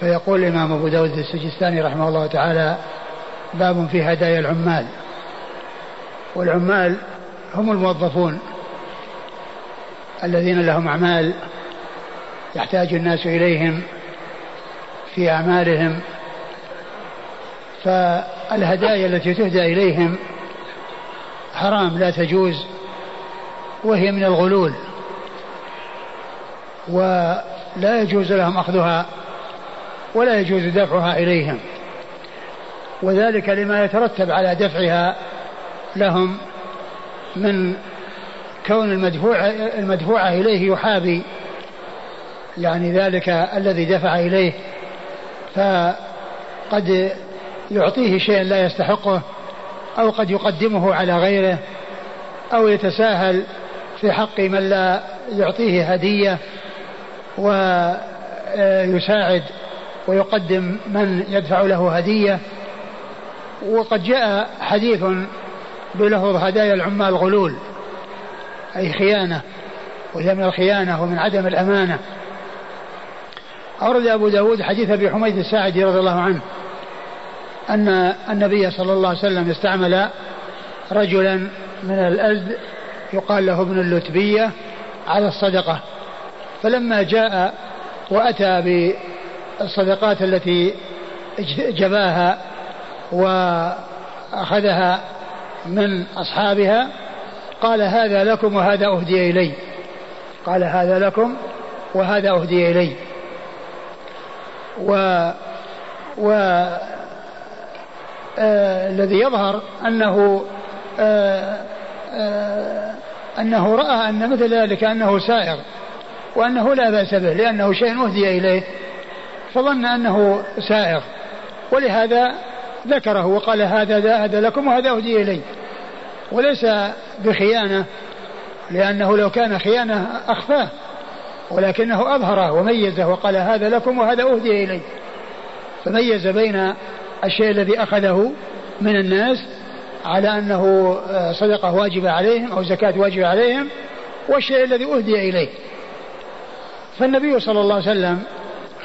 فيقول الإمام أبو داود السجستاني رحمه الله تعالى باب في هدايا العمال. والعمال هم الموظفون الذين لهم أعمال يحتاج الناس إليهم في أعمالهم فالهدايا التي تهدى إليهم حرام لا تجوز وهي من الغلول ولا يجوز لهم أخذها ولا يجوز دفعها إليهم وذلك لما يترتب على دفعها لهم من كون المدفوع المدفوعة إليه يحابي يعني ذلك الذي دفع إليه فقد يعطيه شيئا لا يستحقه أو قد يقدمه على غيره أو يتساهل في حق من لا يعطيه هدية ويساعد ويقدم من يدفع له هدية. وقد جاء حديث بلفظ هدايا العمال غلول. أي خيانة وهي من الخيانة ومن عدم الأمانة. أورد أبو داود حديث أبي حميد الساعدي رضي الله عنه أن النبي صلى الله عليه وسلم استعمل رجلا من الأزد يقال له ابن اللتبية على الصدقة. فلما جاء وأتى بالصدقات التي جباها أخذها من أصحابها قال هذا لكم وهذا أهدي إلي. قال هذا لكم وهذا أهدي إلي. و و آه الذي يظهر أنه آه آه أنه رأى أن مثل ذلك أنه سائر وأنه لا بأس به لأنه شيء أهدي إليه فظن أنه سائر. ولهذا ذكره وقال هذا هذا لكم وهذا أهدي إلي وليس بخيانة لأنه لو كان خيانة أخفاه ولكنه أظهره وميزه وقال هذا لكم وهذا أهدي إلي فميز بين الشيء الذي أخذه من الناس على أنه صدقة واجبة عليهم أو زكاة واجبة عليهم والشيء الذي أهدي إليه فالنبي صلى الله عليه وسلم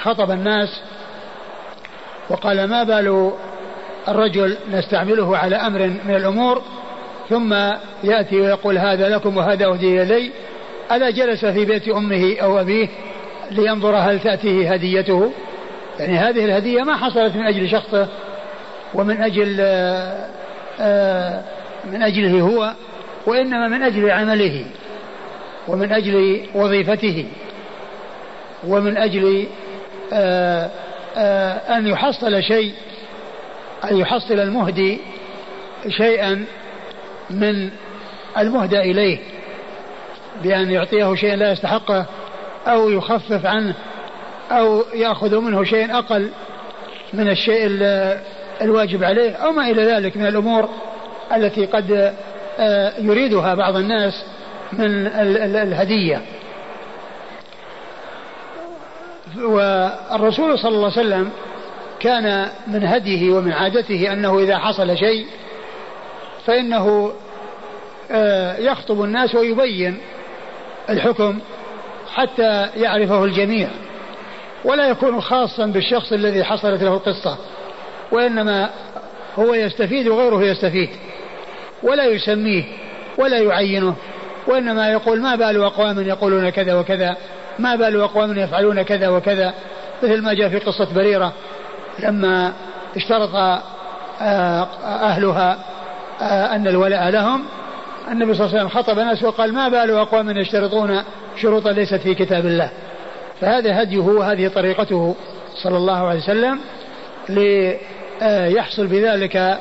خطب الناس وقال ما بال الرجل نستعمله على أمر من الأمور ثم يأتي ويقول هذا لكم وهذا أهدي إلي ألا جلس في بيت أمه أو أبيه لينظر هل تأتيه هديته؟ يعني هذه الهدية ما حصلت من أجل شخصه ومن أجل آآ آآ من أجله هو وإنما من أجل عمله ومن أجل وظيفته ومن أجل آآ أن يحصل شيء. أن يحصل المهدي شيئا من المهدى إليه بأن يعطيه شيئا لا يستحقه أو يخفف عنه أو يأخذ منه شيء أقل من الشيء الواجب عليه أو ما إلى ذلك من الأمور التي قد يريدها بعض الناس من الهدية. والرسول صلى الله عليه وسلم كان من هديه ومن عادته أنه إذا حصل شيء فإنه يخطب الناس ويبين الحكم حتى يعرفه الجميع. ولا يكون خاصا بالشخص الذي حصلت له القصة وإنما هو يستفيد وغيره يستفيد. ولا يسميه ولا يعينه وإنما يقول ما بال أقوام يقولون كذا وكذا ما بال أقوام يفعلون كذا وكذا مثل ما جاء في قصة بريرة. لما اشترط أهلها أن الولاء لهم النبي صلى الله عليه وسلم خطب ناس وقال ما بال أقوام يشترطون شروطا ليست في كتاب الله. فهذا هديه وهذه طريقته صلى الله عليه وسلم ليحصل بذلك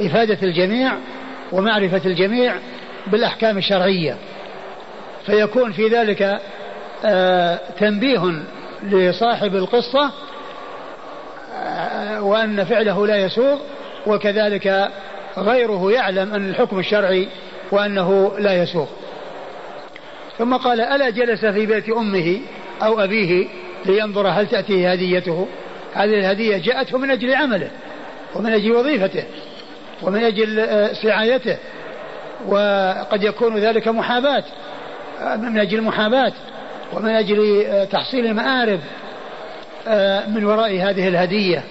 إفادة الجميع ومعرفة الجميع بالأحكام الشرعية. فيكون في ذلك تنبيه لصاحب القصة وأن فعله لا يسوغ وكذلك غيره يعلم أن الحكم الشرعي وأنه لا يسوغ. ثم قال ألا جلس في بيت أمه أو أبيه لينظر هل تأتيه هديته؟ هذه الهدية جاءته من أجل عمله ومن أجل وظيفته ومن أجل سعايته وقد يكون ذلك محاباة من أجل محاباة. ومن أجل تحصيل المآرب من وراء هذه الهدية.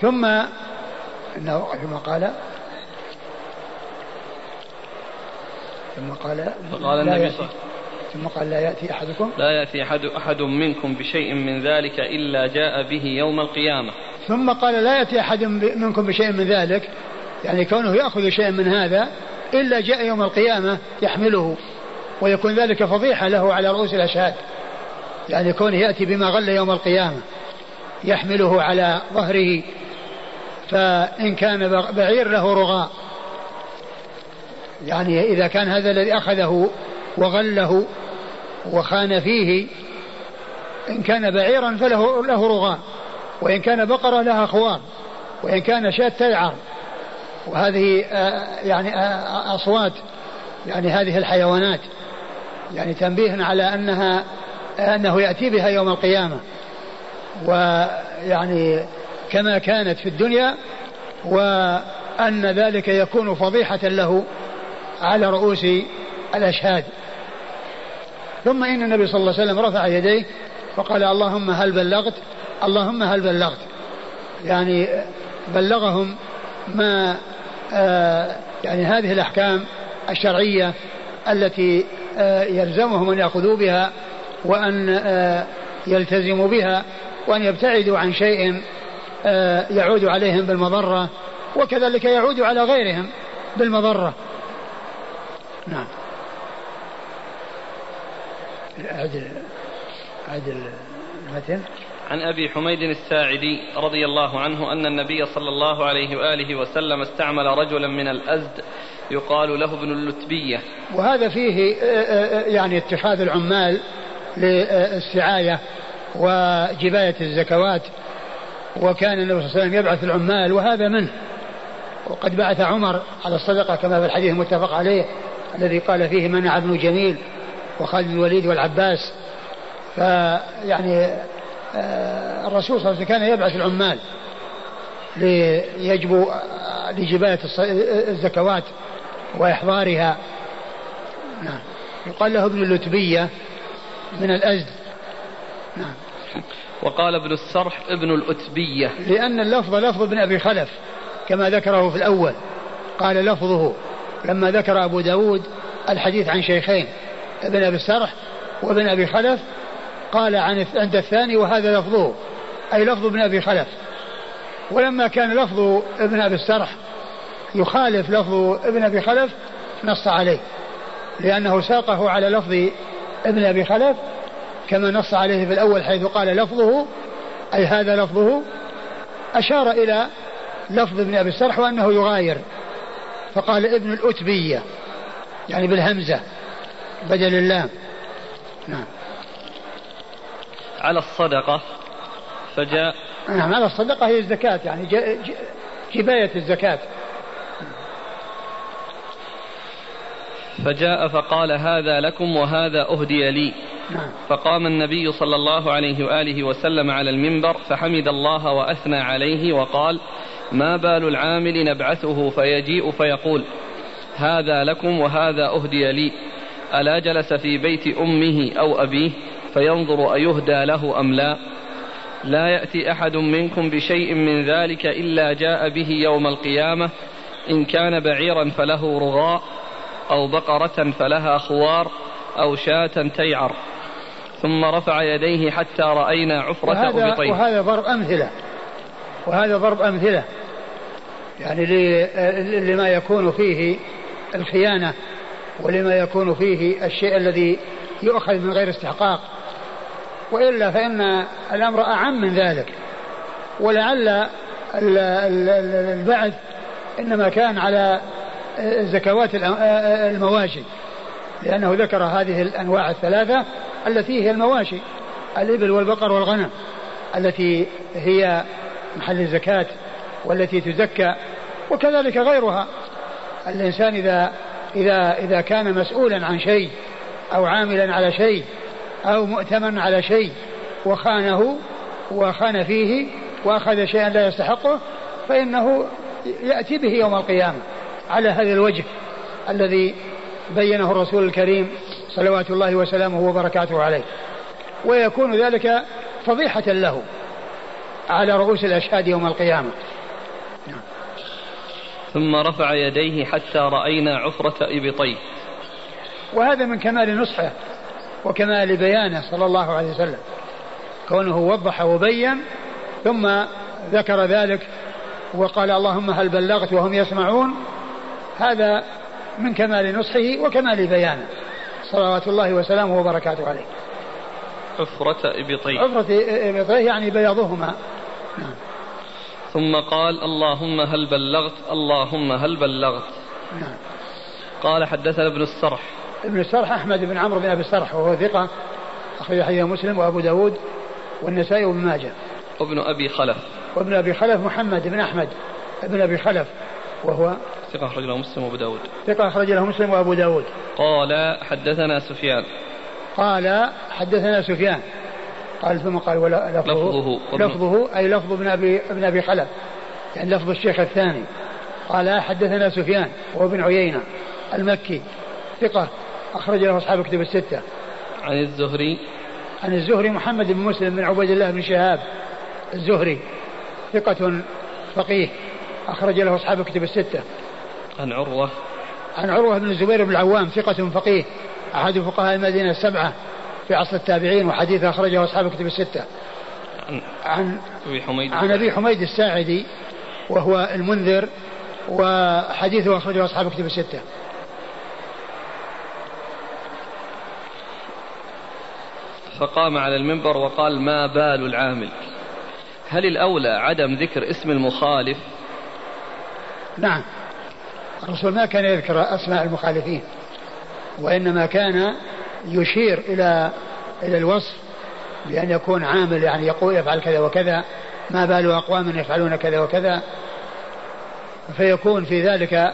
ثم إنه ثم قال ثم قال فقال النبي صلى ثم قال لا يأتي أحدكم؟ لا يأتي أحد أحد منكم بشيء من ذلك إلا جاء به يوم القيامة. ثم قال لا يأتي أحد منكم بشيء من ذلك. يعني كونه يأخذ شيئا من هذا إلا جاء يوم القيامة يحمله. ويكون ذلك فضيحة له على رؤوس الأشهاد. يعني كونه يأتي بما غل يوم القيامة يحمله على ظهره فإن كان بعير له رغاء. يعني إذا كان هذا الذي أخذه وغله وخان فيه إن كان بعيرا فله له رغاء. وإن كان بقرة لها خوار. وإن كان شاة تيعر وهذه يعني أصوات يعني هذه الحيوانات. يعني تنبيه على أنها أنه يأتي بها يوم القيامة. ويعني كما كانت في الدنيا وأن ذلك يكون فضيحة له على رؤوس الأشهاد. ثم إن النبي صلى الله عليه وسلم رفع يديه وقال اللهم هل بلغت؟ اللهم هل بلغت. يعني بلغهم ما آه يعني هذه الأحكام الشرعية التي يلزمهم أن يأخذوا بها وأن آه يلتزموا بها وأن يبتعدوا عن شيء آه، يعود عليهم بالمضرة وكذلك يعود على غيرهم بالمضرة. نعم. عدل عدل المتن عن أبي حميد الساعدي رضي الله عنه أن النبي صلى الله عليه وآله وسلم استعمل رجلا من الأزد يقال له ابن اللتبية. وهذا فيه آه، آه، يعني اتخاذ العمال للسعاية وجباية الزكوات. وكان النبي صلى الله عليه وسلم يبعث العمال وهذا منه وقد بعث عمر على الصدقة كما في الحديث المتفق عليه الذي قال فيه منع ابن جميل وخالد بن الوليد والعباس. فيعني آه، الرسول صلى الله عليه وسلم كان يبعث العمال ليجبوا لجباية الزكوات. وإحضارها. نعم. يقال له ابن اللتبية من الأزد. نعم. وقال ابن السرح ابن الأتبية. لأن اللفظ لفظ ابن أبي خلف كما ذكره في الأول. قال لفظه. لما ذكر أبو داود الحديث عن شيخين ابن أبي السرح وابن أبي خلف قال عن عند الثاني وهذا لفظه أي لفظ ابن أبي خلف. ولما كان لفظ ابن أبي السرح يخالف لفظ ابن أبي خلف نص عليه لأنه ساقه على لفظ ابن أبي خلف كما نص عليه في الأول حيث قال لفظه أي هذا لفظه أشار إلى لفظ ابن أبي السرح وأنه يغاير فقال ابن الأتبية يعني بالهمزة بدل اللام. نعم. على الصدقة فجاء نعم على الصدقة هي الزكاة يعني جباية الزكاة. فجاء فقال هذا لكم وهذا أهدي لي. نعم. فقام النبي صلى الله عليه وآله وسلم على المنبر فحمد الله وأثنى عليه وقال ما بال العامل نبعثه فيجيء فيقول هذا لكم وهذا أهدي لي. ألا جلس في بيت أمه أو أبيه فينظر أيهدى له أم لا. لا يأتي أحد منكم بشيء من ذلك إلا جاء به يوم القيامة. إن كان بعيرا فله رغاء. أو بقرة فلها خوار أو شاة تيعر. ثم رفع يديه حتى رأينا عفرة وهذا, وهذا ضرب أمثلة. وهذا ضرب أمثلة. يعني لما يكون فيه الخيانة ولما يكون فيه الشيء الذي يؤخذ من غير استحقاق. وإلا فإن الأمر أعم من ذلك. ولعل البعث إنما كان على زكوات المواشي. لأنه ذكر هذه الأنواع الثلاثة التي هي المواشي الإبل والبقر والغنم التي هي محل الزكاة والتي تزكى وكذلك غيرها. الإنسان إذا إذا إذا كان مسؤولا عن شيء أو عاملا على شيء أو مؤتمن على شيء وخانه وخان فيه وأخذ شيئا لا يستحقه فإنه يأتي به يوم القيامة. على هذا الوجه الذي بينه الرسول الكريم صلوات الله وسلامه وبركاته عليه. ويكون ذلك فضيحة له على رؤوس الأشهاد يوم القيامة. نعم. ثم رفع يديه حتى رأينا عفرة إبطيه. وهذا من كمال نصحه وكمال بيانه صلى الله عليه وسلم. كونه وضح وبين ثم ذكر ذلك وقال اللهم هل بلغت وهم يسمعون؟ هذا من كمال نصحه وكمال بيانه. صلوات الله وسلامه وبركاته عليه. عفرة إبطيه. عفرة إبطيه يعني بياضهما. ثم قال اللهم هل بلغت؟ اللهم هل بلغت. نعم. قال حدثنا ابن السرح. ابن السرح أحمد بن عمرو بن أبي السرح وهو ثقة أخرج حديث مسلم وأبو داود والنسائي وابن ماجه. وابن أبي خلف. وابن أبي خلف محمد بن أحمد ابن أبي خلف وهو ثقة أخرج له مسلم وأبو داود. ثقة أخرج له مسلم وأبو داود. قال حدثنا سفيان. قال حدثنا سفيان. قال ثم قال ولا لفظه لفظه, لفظه أي لفظ ابن أبي ابن أبي خلف. يعني لفظ الشيخ الثاني. قال حدثنا سفيان وابن عيينة المكي. ثقة أخرج له أصحاب كتب الستة. عن الزهري. عن الزهري محمد بن مسلم بن عبيد الله بن شهاب الزهري. ثقة فقيه أخرج له أصحاب كتب الستة. عن عروة. عن عروة بن الزبير بن العوام ثقة فقيه أحد فقهاء المدينة السبعة في عصر التابعين وحديث أخرجه أصحاب كتب الستة. عن أبي حميد. عن أبي حميد الساعدي وهو المنذر وحديثه أخرجه أصحاب كتب الستة. فقام على المنبر وقال ما بال العامل؟ هل الأولى عدم ذكر اسم المخالف؟ نعم. الرسول ما كان يذكر أسماء المخالفين وإنما كان يشير إلى إلى الوصف بأن يكون عامل يعني يقول يفعل كذا وكذا ما بال أقوام يفعلون كذا وكذا. فيكون في ذلك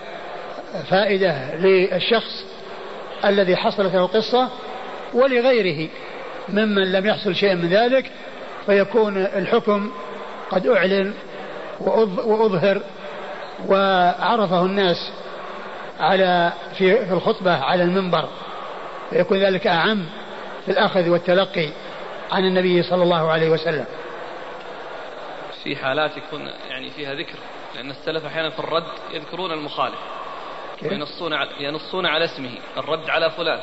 فائدة للشخص الذي حصلت له القصة ولغيره ممن لم يحصل شيء من ذلك فيكون الحكم قد أعلن وأظهر وعرفه الناس على في الخطبة على المنبر فيكون ذلك أعم في الأخذ والتلقي عن النبي صلى الله عليه وسلم. في حالات يكون يعني فيها ذكر لأن السلف أحيانا في الرد يذكرون المخالف وينصون على ينصون على اسمه الرد على فلان.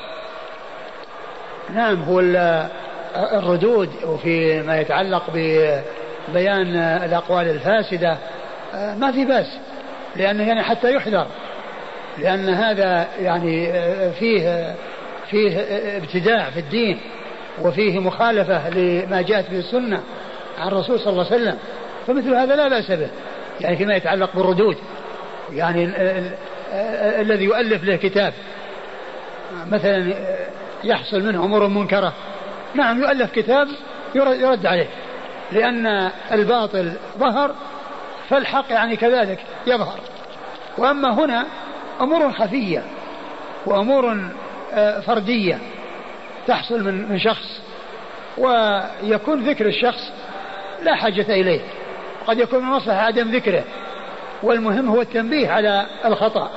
نعم هو الردود وفي ما يتعلق ببيان الأقوال الفاسدة ما في بأس. لأنه يعني حتى يحذر. لأن هذا يعني فيه فيه ابتداع في الدين وفيه مخالفة لما جاءت به السنة عن الرسول صلى الله عليه وسلم. فمثل هذا لا بأس به يعني فيما يتعلق بالردود يعني الذي يؤلف له كتاب. مثلا يحصل منه أمور منكرة. نعم يؤلف كتاب يرد عليه لأن الباطل ظهر فالحق يعني كذلك يظهر. وأما هنا أمور خفية وأمور آه، فردية تحصل من من شخص ويكون ذكر الشخص لا حاجة إليه. قد يكون من مصلحة عدم ذكره والمهم هو التنبيه على الخطأ.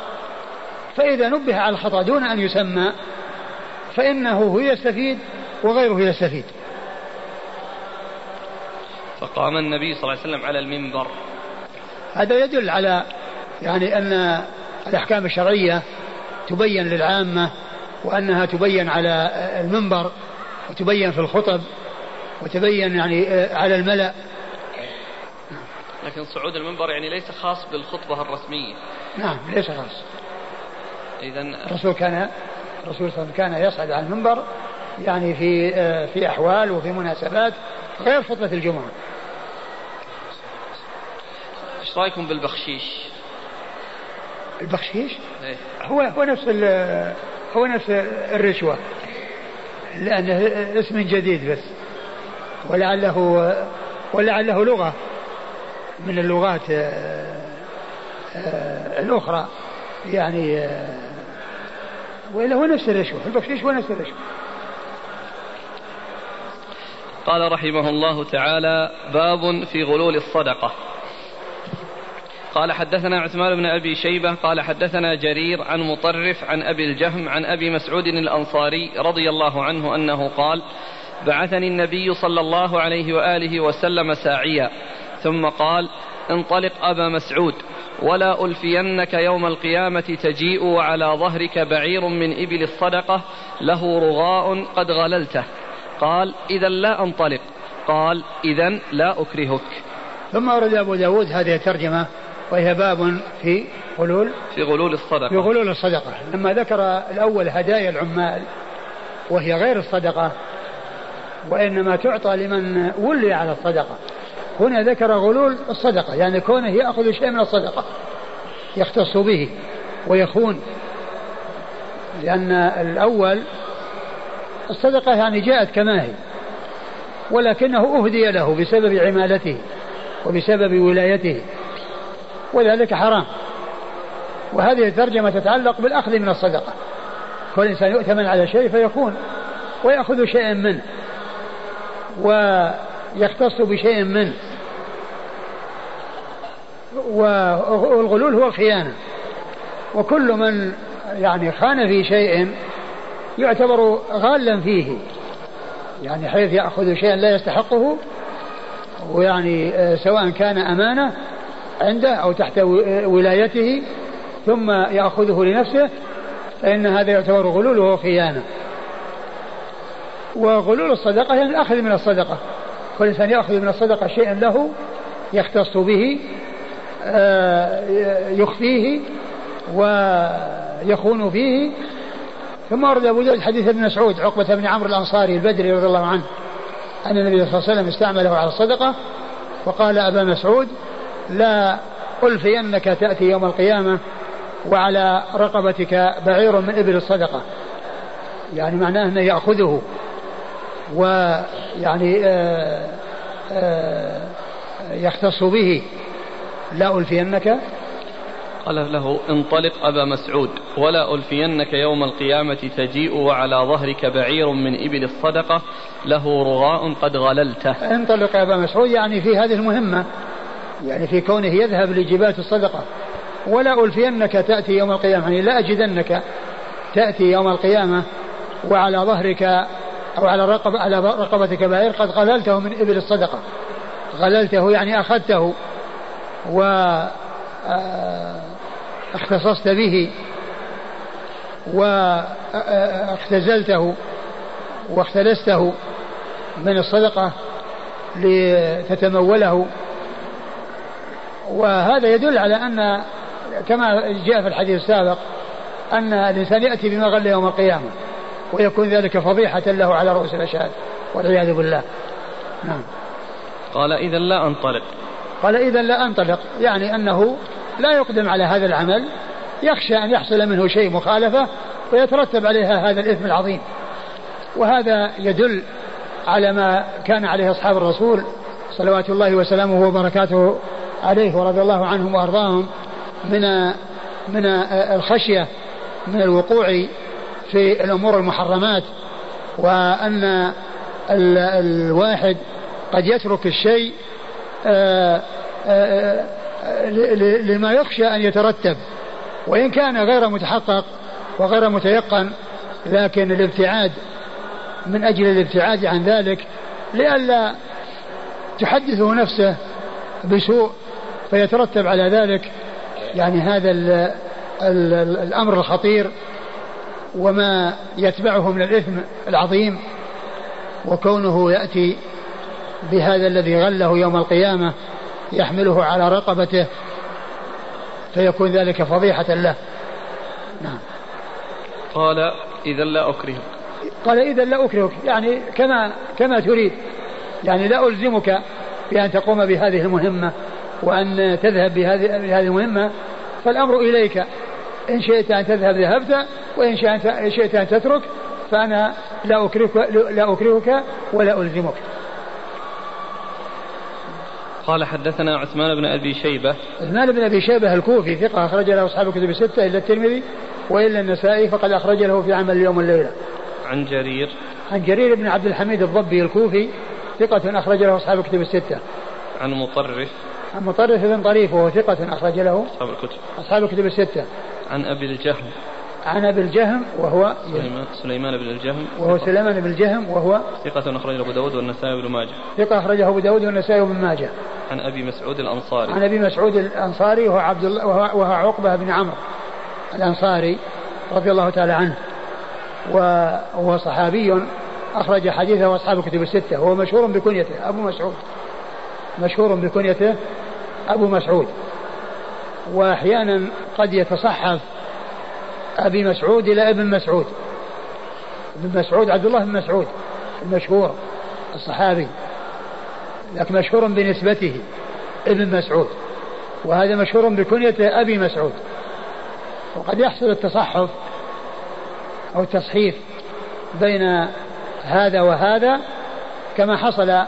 فإذا نبه على الخطأ دون أن يسمى فإنه هو يستفيد وغيره يستفيد. فقام النبي صلى الله عليه وسلم على المنبر. هذا يدل على يعني أن الأحكام الشرعية تبين للعامة وأنها تبين على المنبر وتبين في الخطب وتبين يعني على الملأ. لكن صعود المنبر يعني ليس خاص بالخطبة الرسمية. نعم ليس خاص. إذا الرسول كان الرسول صلى الله عليه وسلم كان يصعد على المنبر يعني في في أحوال وفي مناسبات غير خطبة الجمعة. إيش رأيكم بالبخشيش؟ البخشيش؟ إيه؟ هو هو نفس هو نفس الرشوة. لأنه اسم جديد بس. ولعله ولعله لغة. من اللغات آه، آه، الأخرى. يعني آه، وإلا هو نفس الرشوة. البخشيش هو نفس الرشوة. قال رحمه الله تعالى باب في غلول الصدقة. قال حدثنا عثمان بن أبي شيبة قال حدثنا جرير عن مطرف عن أبي الجهم عن أبي مسعود الأنصاري رضي الله عنه أنه قال بعثني النبي صلى الله عليه وآله وسلم ساعيا ثم قال انطلق أبا مسعود ولا ألفينك يوم القيامة تجيء وعلى ظهرك بعير من إبل الصدقة له رغاء قد غللته. قال اذا لا انطلق. قال اذا لا أكرهك. ثم ورد أبو داود هذه الترجمة وهي باب في غلول في غلول الصدقة. في غلول الصدقة. لما ذكر الأول هدايا العمال وهي غير الصدقة وإنما تعطى لمن ولي على الصدقة. هنا ذكر غلول الصدقة يعني كونه يأخذ شيء من الصدقة يختص به ويخون. لأن الأول الصدقة يعني جاءت كما هي ولكنه أهدي له بسبب عمالته وبسبب ولايته. وذلك حرام. وهذه الترجمة تتعلق بالأخذ من الصدقة. كل إنسان يؤتمن على شيء فيكون ويأخذ شيئا منه ويختص بشيء منه. والغلول هو الخيانة وكل من يعني خان في شيء يعتبر غالا فيه. يعني حيث يأخذ شيئا لا يستحقه ويعني سواء كان أمانة عنده أو تحت ولايته ثم يأخذه لنفسه فإن هذا يعتبر غلول وهو خيانة. وغلول الصدقة يعني الأخذ من الصدقة. كل إنسان يأخذ من الصدقة شيئا له يختص به آه، يخفيه ويخون فيه. ثم ورد أبو داود حديث ابن مسعود عقبة بن عمرو الأنصاري البدري رضي الله عنه أن النبي صلى الله عليه وسلم استعمله على الصدقة وقال أبا مسعود لا ألفينك تأتي يوم القيامة وعلى رقبتك بعير من إبل الصدقة. يعني معناه أنه يأخذه. ويعني آه، آه، يختص به. لا ألفينك. قال له انطلق أبا مسعود. ولا ألفينك يوم القيامة تجيء وعلى ظهرك بعير من إبل الصدقة. له رغاء قد غللته. انطلق يا أبا مسعود يعني في هذه المهمة. يعني في كونه يذهب لجبات الصدقة. ولا ألفينك تأتي يوم القيامة يعني لا أجدنك تأتي يوم القيامة وعلى ظهرك أو على رقب على رقبتك بعير قد غللته من إبل الصدقة. غللته يعني أخذته و آه، اختصصت به واختزلته واختلسته من الصدقة لتتموله وهذا يدل على أن كما جاء في الحديث السابق أن الإنسان يأتي بما غل يوم القيامة ويكون ذلك فضيحة له على رؤوس الأشهاد والعياذ بالله. نعم. قال إذا لا أنطلق. قال إذا لا أنطلق يعني أنه لا يقدم على هذا العمل يخشى أن يحصل منه شيء مخالفة ويترتب عليها هذا الإثم العظيم. وهذا يدل على ما كان عليه أصحاب الرسول صلوات الله وسلامه وبركاته عليه ورضي الله عنهم وأرضاهم من من الخشية من الوقوع في الأمور المحرمات وأن الواحد قد يترك الشيء آه، آه، آه، لما يخشى أن يترتب وإن كان غير متحقق وغير متيقن لكن الابتعاد من أجل الابتعاد عن ذلك لئلا تحدثه نفسه بسوء فيترتب على ذلك يعني هذا ال ال الأمر الخطير وما يتبعه من الإثم العظيم وكونه يأتي بهذا الذي غله يوم القيامة يحمله على رقبته فيكون ذلك فضيحة له. نعم. قال إذا لا أكرهك قال إذا لا أكرهك. يعني كما كما تريد. يعني لا ألزمك بأن تقوم بهذه المهمة. وأن تذهب بهذه بهذه المهمة فالأمر إليك. إن شئت أن تذهب ذهبت وإن شئت أن تترك فأنا لا أكرهك لا أكرهك ولا ألزمك. قال حدثنا عثمان بن أبي شيبة. عثمان بن أبي شيبة الكوفي ثقة أخرج له أصحاب الكتب الستة إلا الترمذي وإلا النسائي فقد أخرج له في عمل اليوم والليله. عن جرير. عن جرير بن عبد الحميد الضبي الكوفي ثقة أخرج له أصحاب الكتب الستة. عن مطرف. عن مطرف بن طريف وهو ثقة أخرج له. أصحاب الكتب. أصحاب الكتب الستة. عن أبي الجهم. عن أبي الجهم وهو سليمان, سليمان بن الجهم. وهو سليمان بن الجهم وهو ثقة أخرجه أبو داود والنسائي وابن ماجه. ثقة أخرجه أبو داود والنسائي وابن ماجه. عن أبي مسعود الأنصاري. عن أبي مسعود الأنصاري وهو عبد الله وهو, وهو عقبة بن عمرو الأنصاري رضي الله تعالى عنه. وهو صحابي أخرج حديثه أصحاب الكتب الستة. وهو مشهور بكنيته. أبو مسعود. مشهور بكنيته. أبو مسعود. وأحيانا قد يتصحف أبي مسعود إلى ابن مسعود. ابن مسعود عبد الله بن مسعود المشهور الصحابي لكن مشهور بنسبته ابن مسعود. وهذا مشهور بكنيته أبي مسعود. وقد يحصل التصحف أو التصحيف بين هذا وهذا كما حصل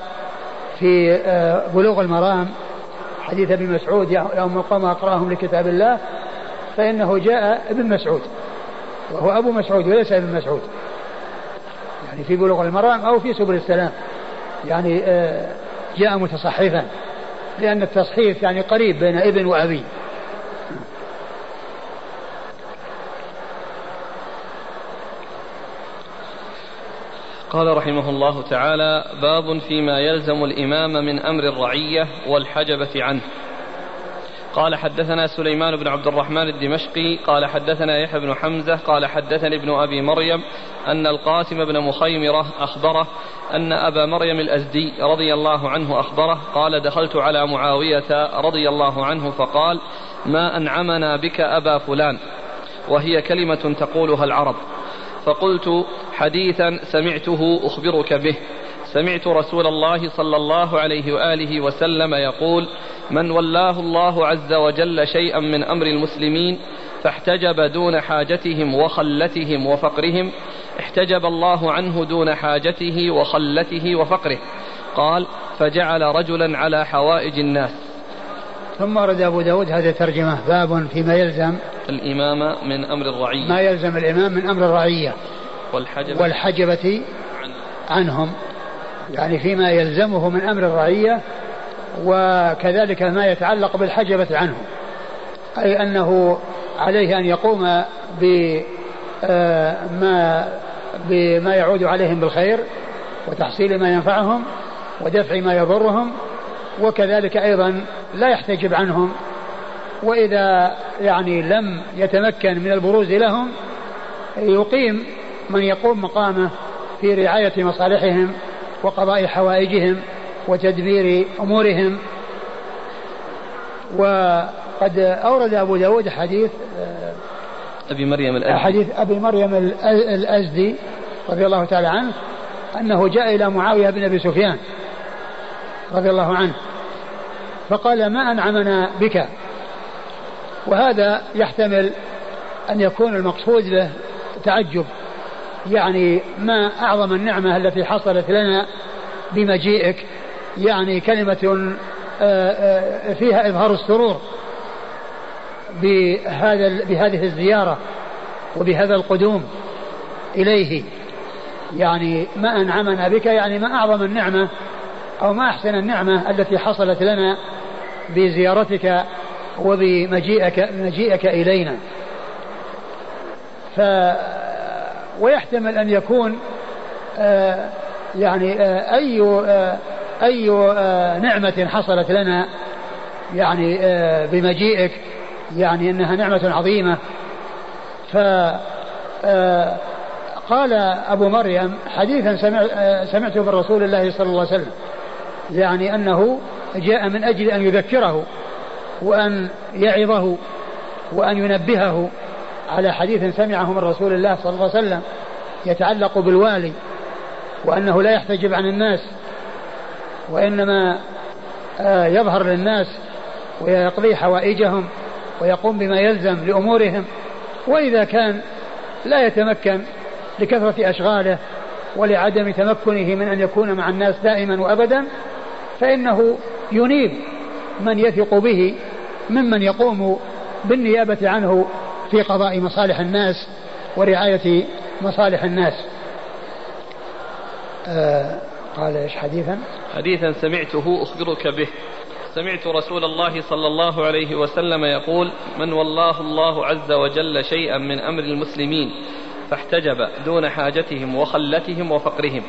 في آه، بلوغ المرام حديث ابي مسعود يوم قام أقرأهم لكتاب الله فإنه جاء ابن مسعود وهو أبو مسعود وليس ابن مسعود. يعني في بلوغ المرام أو في سبل السلام. يعني آه، جاء متصحفا لأن التصحيف يعني قريب بين ابن وأبي. قال رحمه الله تعالى باب فيما يلزم الإمام من أمر الرعية والحجبة عنه. قال حدثنا سليمان بن عبد الرحمن الدمشقي قال حدثنا يحيى بن حمزة قال حدثني ابن أبي مريم أن القاسم بن مخيمرة أخبره أن أبا مريم الأزدي رضي الله عنه أخبره قال دخلت على معاوية رضي الله عنه فقال ما أنعمنا بك أبا فلان؟ وهي كلمة تقولها العرب. فقلت حديثا سمعته أخبرك به. سمعت رسول الله صلى الله عليه وآله وسلم يقول من ولاه الله عز وجل شيئا من أمر المسلمين فاحتجب دون حاجتهم وخلتهم وفقرهم احتجب الله عنه دون حاجته وخلته وفقره. قال فجعل رجلا على حوائج الناس. ثم ورد أبو داود هذه الترجمة. باب فيما يلزم الإمامة من أمر الرعية. ما يلزم الإمام من أمر الرعية. والحجبة, والحجبة عنهم. يعني فيما يلزمه من أمر الرعية وكذلك ما يتعلق بالحجبة عنه. أي أنه عليه أن يقوم بما بما يعود عليهم بالخير وتحصيل ما ينفعهم ودفع ما يضرهم وكذلك أيضا لا يحتجب عنهم. وإذا يعني لم يتمكن من البروز لهم يقيم من يقوم مقامه في رعاية مصالحهم وقضاء حوائجهم وتدبير أمورهم. وقد أورد أبو داود حديث أبي مريم الأزدي. حديث أبي مريم الأزدي رضي الله تعالى عنه أنه جاء إلى معاوية بن أبي سفيان رضي الله عنه. فقال ما أنعمنا بك. وهذا يحتمل أن يكون المقصود له تعجب. يعني ما أعظم النعمة التي حصلت لنا بمجيئك يعني كلمة آه، آه، فيها إظهار السرور بهذا بهذه الزيارة وبهذا القدوم إليه. يعني ما أنعمنا بك يعني ما أعظم النعمة أو ما أحسن النعمة التي حصلت لنا بزيارتك وبمجيئك مجيئك إلينا. ف ويحتمل أن يكون آه يعني آه أي آه أي آه نعمة حصلت لنا يعني آه بمجيئك يعني أنها نعمة عظيمة. ف آه، قال أبو مريم حديثا سمع سمعته من رسول الله صلى الله عليه وسلم يعني أنه جاء من أجل أن يذكره وأن يعظه وأن ينبهه على حديث سمعه من رسول الله صلى الله عليه وسلم يتعلق بالوالي وأنه لا يحتجب عن الناس وإنما آه، يظهر للناس ويقضي حوائجهم ويقوم بما يلزم لأمورهم وإذا كان لا يتمكن لكثرة أشغاله ولعدم تمكنه من أن يكون مع الناس دائما وأبدا فإنه ينيب من يثق به ممن يقوم بالنيابة عنه في قضاء مصالح الناس ورعاية مصالح الناس. آه قال إيش حديثا؟ حديثا سمعته أخبرك به. سمعت رسول الله صلى الله عليه وسلم يقول من والله الله عز وجل شيئا من أمر المسلمين فاحتجب دون حاجتهم وخلتهم وفقرهم.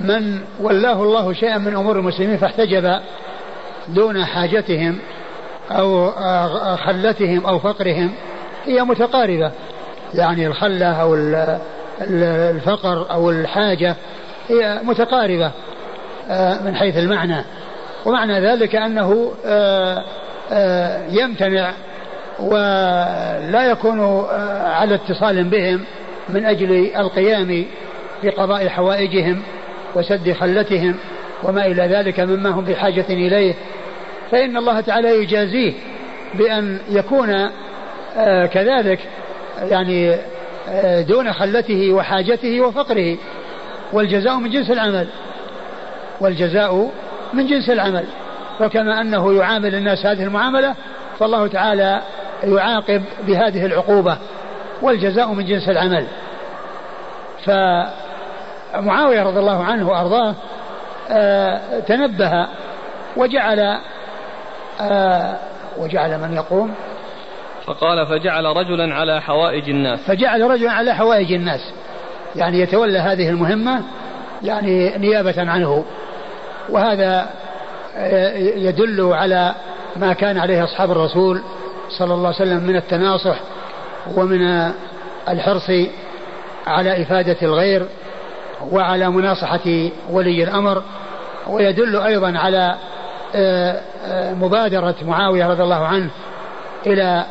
من ولاه الله شيئا من أمور المسلمين فاحتجب دون حاجتهم أو خلتهم أو فقرهم هي متقاربة. يعني الخلة أو الفقر أو الحاجة هي متقاربة آه، من حيث المعنى. ومعنى ذلك أنه آه، آه، يمتنع ولا يكون على اتصال بهم من أجل القيام بقضاء حوائجهم وسد خلتهم وما إلى ذلك مما هم بحاجة إليه. فإن الله تعالى يجازيه بأن يكون كذلك يعني دون خلته وحاجته وفقره. والجزاء من جنس العمل. والجزاء من جنس العمل. فكما أنه يعامل الناس هذه المعاملة فالله تعالى يعاقب بهذه العقوبة. والجزاء من جنس العمل. فمعاوية رضي الله عنه وأرضاه آه تنبه وجعل آه وجعل من يقوم؟ فقال فجعل رجلا على حوائج الناس. فجعل رجلا على حوائج الناس. يعني يتولى هذه المهمة يعني نيابة عنه. وهذا آه، يدل على ما كان عليه أصحاب الرسول صلى الله عليه وسلم من التناصح ومن الحرص على إفادة الغير وعلى مناصحة ولي الأمر. ويدل أيضا على آه، آه، مبادرة معاوية رضي الله عنه إلى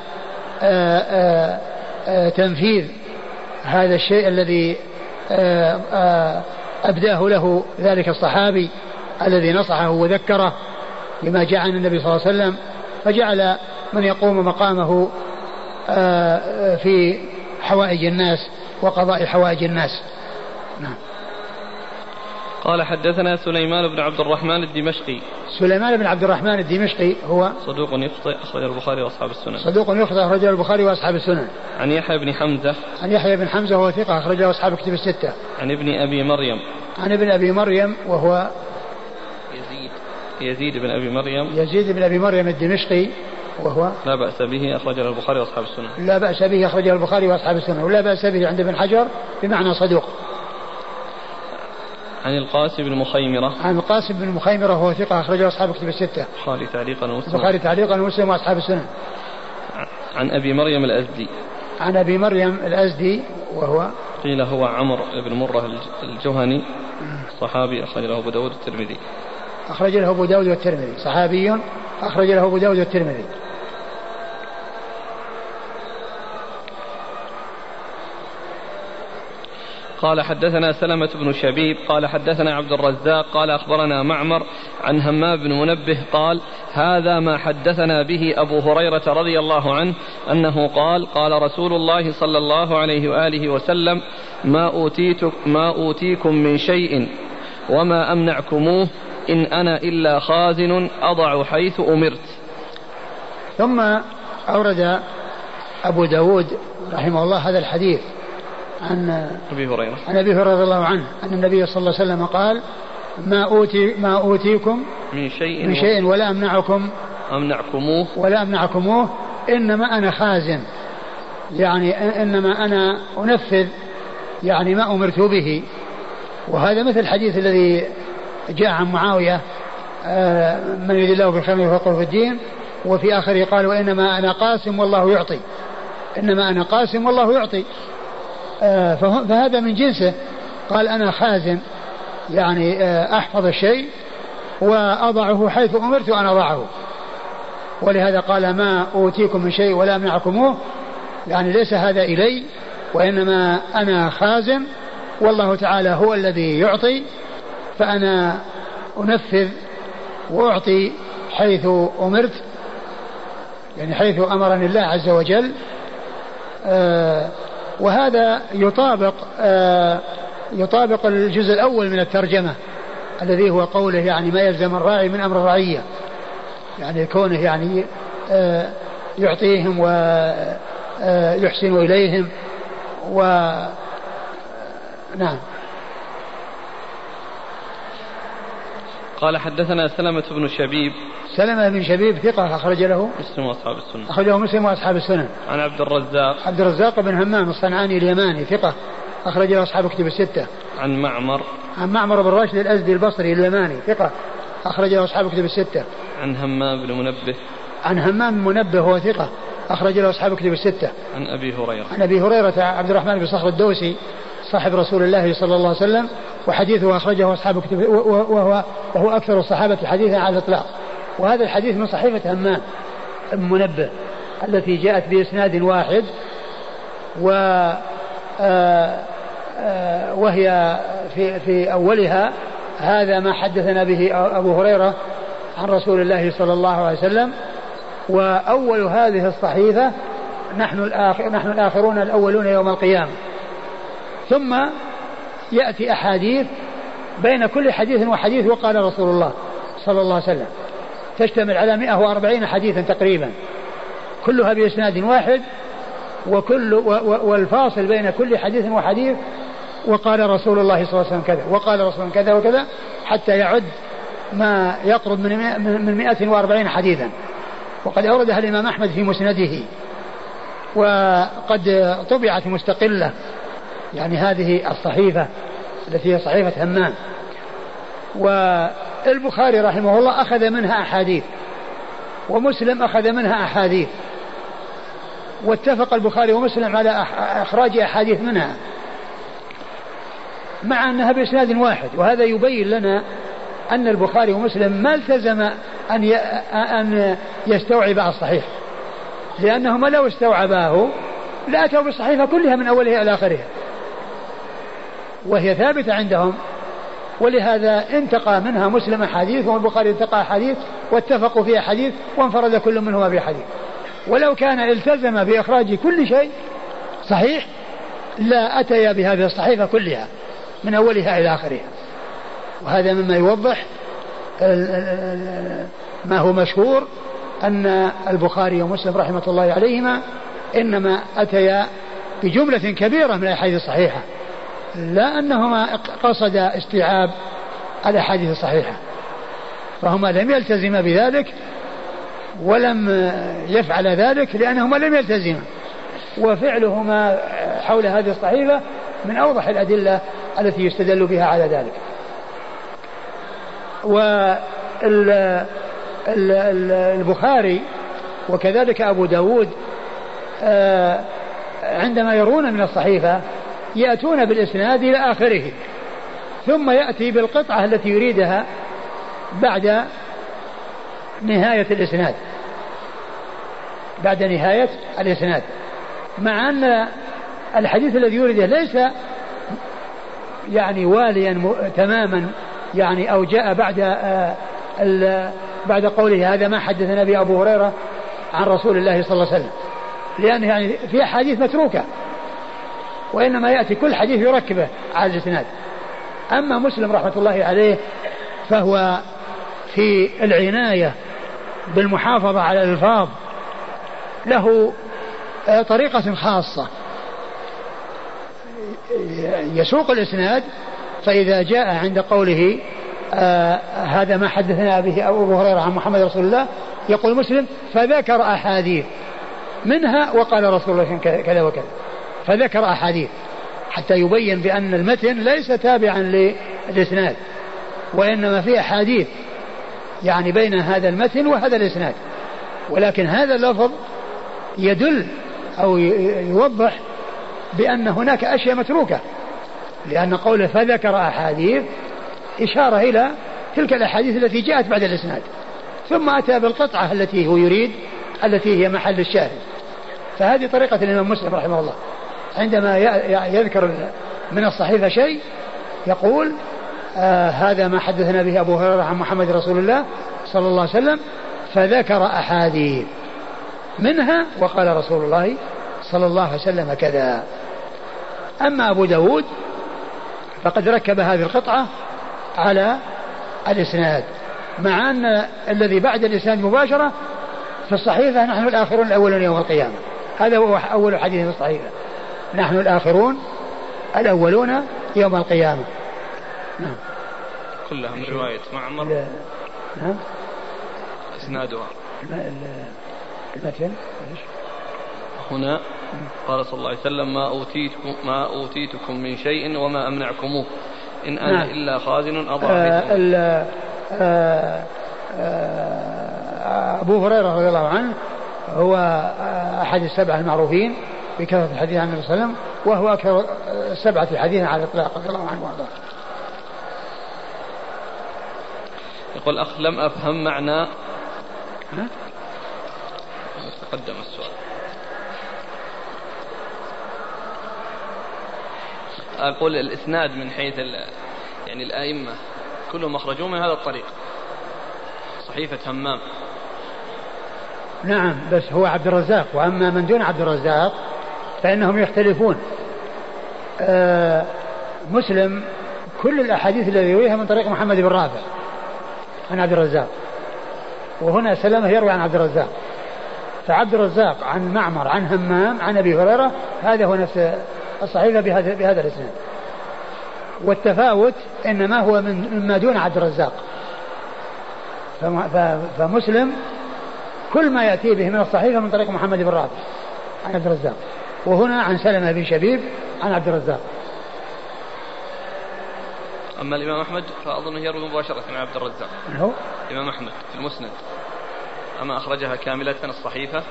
آه، تنفيذ هذا الشيء الذي أبداه له ذلك الصحابي الذي نصحه وذكره بما جاء عن النبي صلى الله عليه وسلم فجعل من يقوم مقامه في حوائج الناس وقضاء حوائج الناس. نعم. قال حدثنا سليمان بن عبد الرحمن الدمشقي. سليمان بن عبد الرحمن الدمشقي هو صدوق يخطئ أخرج البخاري وأصحاب السنن. صدوق يخطئ أخرج البخاري وأصحاب السنن. عن يحيى بن حمزة. عن يحيى بن حمزة وهو ثقة أخرجه أصحاب الكتب الستة. عن ابن أبي مريم. عن ابن أبي مريم وهو يزيد. يزيد بن أبي مريم. يزيد بن أبي مريم الدمشقي وهو لا بأس به أخرجه البخاري وأصحاب السنن. لا بأس به أخرجه البخاري وأصحاب السنن. ولا بأس به عند ابن حجر بمعنى صدوق. عن القاسم بن مخيمرة. عن القاسم بن مخيمرة وهو ثقة أخرجه أصحاب كتب الستة. البخاري تعليقا ومسلم. البخاري تعليقا ومسلم وأصحاب السنن. عن أبي مريم الأزدي. عن أبي مريم الأزدي وهو قيل هو عمرو بن مرة الجهني. صحابي أخرج له أبو داود الترمذي أخرج له أبو داود والترمذي. صحابي أخرج له أبو داود والترمذي. قال حدثنا سلمة بن شبيب قال حدثنا عبد الرزاق قال أخبرنا معمر عن همام بن منبه قال هذا ما حدثنا به أبو هريرة رضي الله عنه أنه قال قال رسول الله صلى الله عليه وآله وسلم ما أوتيتك ما أوتيكم من شيء وما أمنعكموه إن أنا إلا خازن أضع حيث أمرت. ثم أورد أبو داود رحمه الله هذا الحديث. عن أبي هريرة. عن أبي هريرة رضي الله عنه أن النبي صلى الله عليه وسلم قال ما أوتي ما أوتيكم من شيء من شيء ولا أمنعكم أمنعكموه. ولا أمنعكموه إنما أنا خازن. يعني إنما أنا أنفذ يعني ما أمرت به. وهذا مثل الحديث الذي جاء عن معاوية آه، من يريد الله بالخير يفقهه في الدين وفي آخره قال وإنما أنا قاسم والله يعطي إنما أنا قاسم والله يعطي. فهذا من جنسه. قال أنا خازن يعني آه، أحفظ الشيء وأضعه حيث أمرت أن أضعه. ولهذا قال ما أوتيكم من شيء ولا أمنعكموه. يعني ليس هذا إلي وإنما أنا خازن. والله تعالى هو الذي يعطي فأنا أنفذ وأعطي حيث أمرت يعني حيث أمرني الله عز وجل. آه وهذا يطابق آه يطابق الجزء الأول من الترجمة الذي هو قوله يعني ما يلزم الراعي من أمر الرعية. يعني كونه يعني آه يعطيهم ويحسن آه إليهم و نعم. قال حدثنا سلمة بن شبيب سلمة بن شبيب ثقة أخرج له؟ مسلم وأصحاب السنة. أخرجه مسلم وأصحاب السنة. عن عبد الرزاق. عبد الرزاق بن همام الصنعاني اليماني ثقة أخرج له أصحاب كتب الستة. عن معمر. عن معمر بن راشد الأزدي البصري اليماني ثقة أخرج له أصحاب كتب الستة. عن همام بن منبه. عن همام بن منبه هو ثقة أخرج له أصحاب كتب الستة. عن أبي هريرة. عن أبي هريرة عبد الرحمن بن صخر الدوسي صاحب رسول الله صلى الله عليه وسلم وحديثه أخرجه أصحاب كتب وهو وهو أكثر الصحابة حديثا على الإطلاق. وهذا الحديث من صحيفة همام منبه التي جاءت بإسناد واحد و آه، آه، وهي في في أولها هذا ما حدثنا به أبو هريرة عن رسول الله صلى الله عليه وسلم وأول هذه الصحيفة نحن الآخر نحن الآخرون الأولون يوم القيامة. ثم يأتي أحاديث بين كل حديث وحديث وقال رسول الله صلى الله عليه وسلم. تشتمل على 140 حديثا تقريبا. كلها بإسناد واحد وكل والفاصل بين كل حديث وحديث وقال رسول الله صلى الله عليه وسلم كذا وقال رسول الله كذا وكذا حتى يعد ما يقرب من من 140 حديثا. وقد أوردها الإمام أحمد في مسنده وقد طبعت مستقلة يعني هذه الصحيفة التي هي صحيفة همام. والبخاري رحمه الله أخذ منها أحاديث ومسلم أخذ منها أحاديث واتفق البخاري ومسلم على إخراج أحاديث منها مع أنها بإسناد واحد وهذا يبين لنا أن البخاري ومسلم ما التزم أن أن يستوعب الصحيح لأنهما لو استوعباه لأتوا بالصحيفة كلها من أولها إلى آخرها وهي ثابتة عندهم ولهذا انتقى منها مسلم حديث والبخاري انتقى حديث واتفقوا في حديث وانفرد كل منهما بحديث ولو كان التزم بإخراج كل شيء صحيح لا أتيا بهذه الصحيفة كلها من أولها إلى آخرها. وهذا مما يوضح ما هو مشهور أن البخاري ومسلم رحمة الله عليهما إنما أتيا بجملة كبيرة من الأحاديث الصحيحة. لا أنهما قصد استيعاب الأحاديث الصحيحة فهما لم يلتزما بذلك ولم يفعل ذلك لأنهما لم يلتزما وفعلهما حول هذه الصحيفة من أوضح الأدلة التي يستدل بها على ذلك. والبخاري وكذلك أبو داود آه، عندما يرون من الصحيفة يأتون بالإسناد إلى آخره ثم يأتي بالقطعة التي يريدها بعد نهاية الإسناد. بعد نهاية الإسناد. مع أن الحديث الذي يريده ليس يعني واليا تماما يعني أو جاء بعد آه، بعد قوله هذا ما حدثنا به أبو هريرة عن رسول الله صلى الله عليه وسلم. لأن يعني في أحاديث متروكة. وإنما يأتي كل حديث يركبه على الإسناد. أما مسلم رحمة الله عليه فهو في العناية بالمحافظة على الألفاظ له آه، طريقة خاصة. يسوق الإسناد فإذا جاء عند قوله آه هذا ما حدثنا به أبو هريرة عن محمد رسول الله يقول مسلم فذكر أحاديث منها وقال رسول الله كذا وكذا. فذكر أحاديث حتى يبين بأن المتن ليس تابعا للإسناد وإنما في أحاديث يعني بين هذا المتن وهذا الإسناد. ولكن هذا اللفظ يدل أو يوضح بأن هناك أشياء متروكة لأن قوله فذكر أحاديث إشارة إلى تلك الأحاديث التي جاءت بعد الإسناد. ثم أتى بالقطعة التي هو يريد التي هي محل الشاهد. فهذه طريقة الإمام مسلم رحمه الله. عندما يذكر من الصحيفة شيء يقول آه هذا ما حدثنا به أبو هريرة عن محمد رسول الله صلى الله عليه وسلم فذكر أحاديث منها وقال رسول الله صلى الله عليه وسلم كذا. أما أبو داود فقد ركب هذه القطعة على الإسناد مع أن الذي بعد الإسناد مباشرة في الصحيفة نحن الآخرون الأولون يوم القيامة. هذا هو أول حديث في الصحيفة. نحن الآخرون الأولون يوم القيامة. نعم. كلها من رواية معمر نعم. إسنادها. المتن؟ هنا قال صلى الله عليه وسلم ما أوتيتكم ما أوتيتكم من شيء وما أمنعكموه. إن أنا نعم. إلا خازن أضاعفكم. آه آه آه أبو هريرة رضي الله عنه هو أحد السبعة المعروفين. بكثرة الحديث عن النبي صلى الله عليه وسلم وهو أكثر السبعة حديثا على الإطلاق رضي الله عنه وأرضاه. يقول أخ لم أفهم معنى تقدم السؤال. أقول الإسناد من حيث يعني الآئمة كلهم أخرجوه من هذا الطريق. صحيفة همام نعم بس هو عبد الرزاق وأما من دون عبد الرزاق فإنهم يختلفون. آه مسلم كل الأحاديث التي يرويها من طريق محمد بن رافع عن عبد الرزاق. وهنا سلمة يروي عن عبد الرزاق. فعبد الرزاق عن معمر عن همام عن أبي هريرة هذا هو نفس الصحيفة بهذا بهذا الإسناد. والتفاوت إنما هو من مما دون عبد الرزاق. فمسلم كل ما يأتي به من الصحيفه من طريق محمد بن رافع عن عبد الرزاق. وهنا عن سلمة بن شبيب عن عبد الرزاق. أما الإمام أحمد فاظنه يروي مباشرة عن عبد الرزاق. من هو؟ الإمام أحمد في المسند. أما أخرجها كاملة الصحيفة؟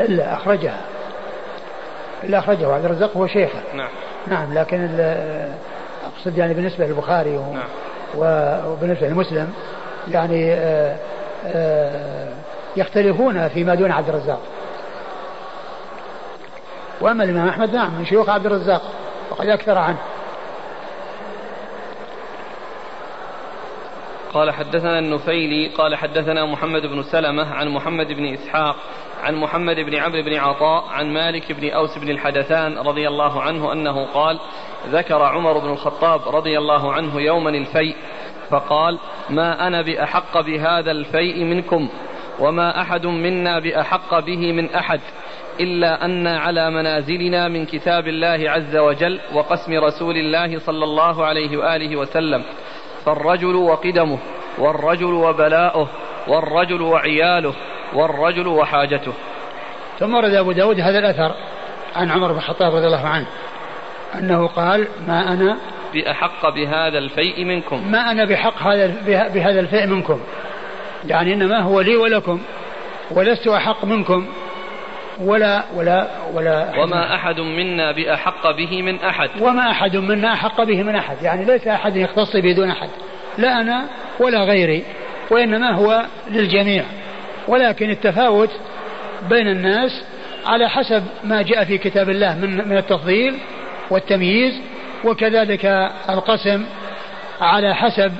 إلا أخرجها. إلا أخرجه عبد الرزاق هو شيخه. نعم. نعم لكن أقصد يعني بالنسبة للبخاري و... نعم. وبالنسبة لمسلم يعني آآ آآ يختلفون فيما دون عبد الرزاق. وأما الإمام أحمد نعم من شيوخ عبد الرزاق وقد أكثر عنه. قال حدثنا النفيلي قال حدثنا محمد بن سلمة عن محمد بن إسحاق عن محمد بن عمرو بن عطاء عن مالك بن أوس بن الحدثان رضي الله عنه أنه قال ذكر عمر بن الخطاب رضي الله عنه يوما الفيء فقال ما أنا بأحق بهذا الفيء منكم وما أحد منا بأحق به من أحد. إلا أن على منازلنا من كتاب الله عز وجل وقسم رسول الله صلى الله عليه وآله وسلم فالرجل وقدمه والرجل وبلاؤه والرجل وعياله والرجل وحاجته. ثم ورد أبو داود هذا الأثر عن عمر بن الخطاب رضي الله عنه أنه قال ما أنا بأحق بهذا الفيء منكم. ما أنا بحق هذا بهذا الفيء منكم يعني إنما هو لي ولكم ولست أحق منكم. ولا ولا ولا وما أحد منا بأحق به من أحد. وما أحد منا أحق به من أحد. يعني ليس أحد يختص به دون أحد. لا أنا ولا غيري وإنما هو للجميع. ولكن التفاوت بين الناس على حسب ما جاء في كتاب الله من من التفضيل والتمييز وكذلك القسم على حسب